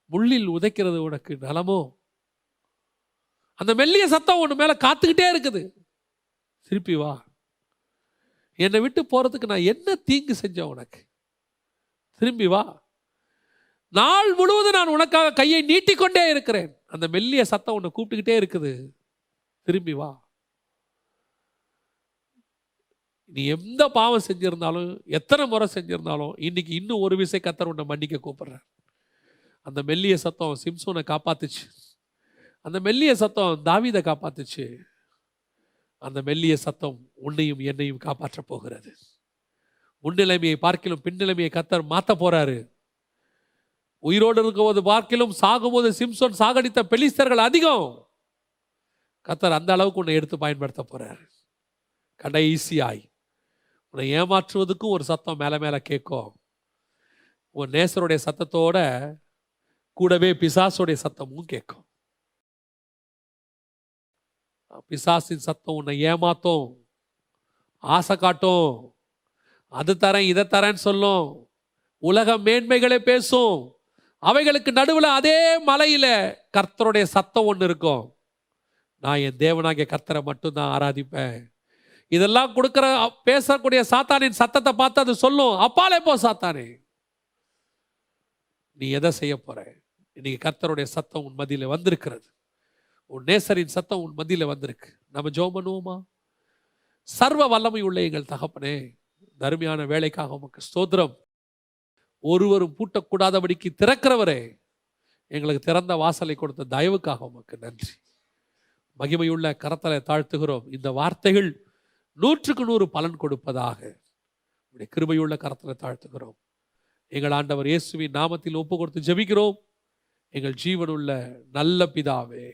S1: முள்ளில் உதைக்கிறது உனக்கு நலமோ? அந்த மெல்லிய சத்தம் உன் மேலே காத்துக்கிட்டே இருக்குது. திருப்பி வா. என்னை விட்டு போகிறதுக்கு நான் என்ன தீங்கு செஞ்சேன் உனக்கு? திரும்பி வா. நாள் முழுவதும் நான் உனக்காக கையை நீட்டிக்கொண்டே இருக்கிறேன். அந்த மெல்லிய சத்தம் உன்னை கூப்பிட்டுக்கிட்டே இருக்குது. திரும்பி வா. நீ எந்த பாவம் செஞ்சிருந்தாலும் எத்தனை முறை செஞ்சிருந்தாலும் இன்னைக்கு இன்னும் ஒரு விசை கத்தர் உன்னை மன்னிக்க கூப்பிடுறேன் அந்த மெல்லிய சத்தம் சிம்சோனை காப்பாத்துச்சு. அந்த மெல்லிய சத்தம் தாவிதை காப்பாத்துச்சு. அந்த மெல்லிய சத்தம் உன்னையும் என்னையும் காப்பாற்ற போகிறது. முன்னிலைமையை பார்க்கிலும் பின்னிலைமையை கத்தர் மாற்ற போறாரு. உயிரோடு இருக்கும்போது பார்க்கிலும் சாகும்போது சிம்சோன் சாகடித்த பெலிஸ்தர்கள் அதிகம். கத்தர் அந்த அளவுக்கு உன்னை எடுத்து பயன்படுத்த போறார். கடைசியாய். உன்னை ஏமாற்றுவதுக்கும் ஒரு சத்தம் மேலே மேலே கேட்கும். உன் நேசருடைய சத்தத்தோட கூடவே பிசாசுடைய சத்தமும் கேட்கும். பிசாசின் சத்தம் உன்னை ஏமாத்தும் ஆசை காட்டும். அது தரேன் இதை தரேன்னு சொல்லும். உலக மேன்மைகளை பேசும். அவைகளுக்கு நடுவில் அதே மலையில் கர்த்தருடைய சத்தம் ஒன்று இருக்கும். நான் என் தேவனாகிய கர்த்தரை மட்டும்தான் ஆராதிப்பேன். இதெல்லாம் கொடுக்குற பேசக்கூடிய சாத்தானின் சத்தத்தை பார்த்து அது சொல்லும். அப்பாலே போ சாத்தானே. நீ எதை செய்ய போற? இன்னைக்கு கர்த்தருடைய சத்தம் உன் மதியில் வந்திருக்கிறது. உன் நேசரின் சத்தம் உன் மதியில் வந்திருக்கு. நம்ம ஜோம் பண்ணுவோமா? சர்வ வல்லமை உள்ள எங்கள் தகப்பனே தருமையான வேலைக்காக உமக்கு ஸ்தோத்திரம். ஒருவரும் பூட்டக்கூடாதபடிக்கு திறக்கிறவரே எங்களுக்கு திறந்த வாசலை கொடுத்த தயவுக்காக உமக்கு நன்றி. மகிமையுள்ள கரத்தலை தாழ்த்துகிறோம். இந்த வார்த்தைகள் நூற்றுக்கு நூறு பலன் கொடுப்பதாக உடைய கிருபையுள்ள கரத்தில் தாழ்த்துகிறோம். எங்கள் ஆண்டவர் இயேசுவின் நாமத்தில் ஒப்பு கொடுத்து ஜெபிக்கிறோம். எங்கள் ஜீவனுள்ள நல்ல பிதாவே.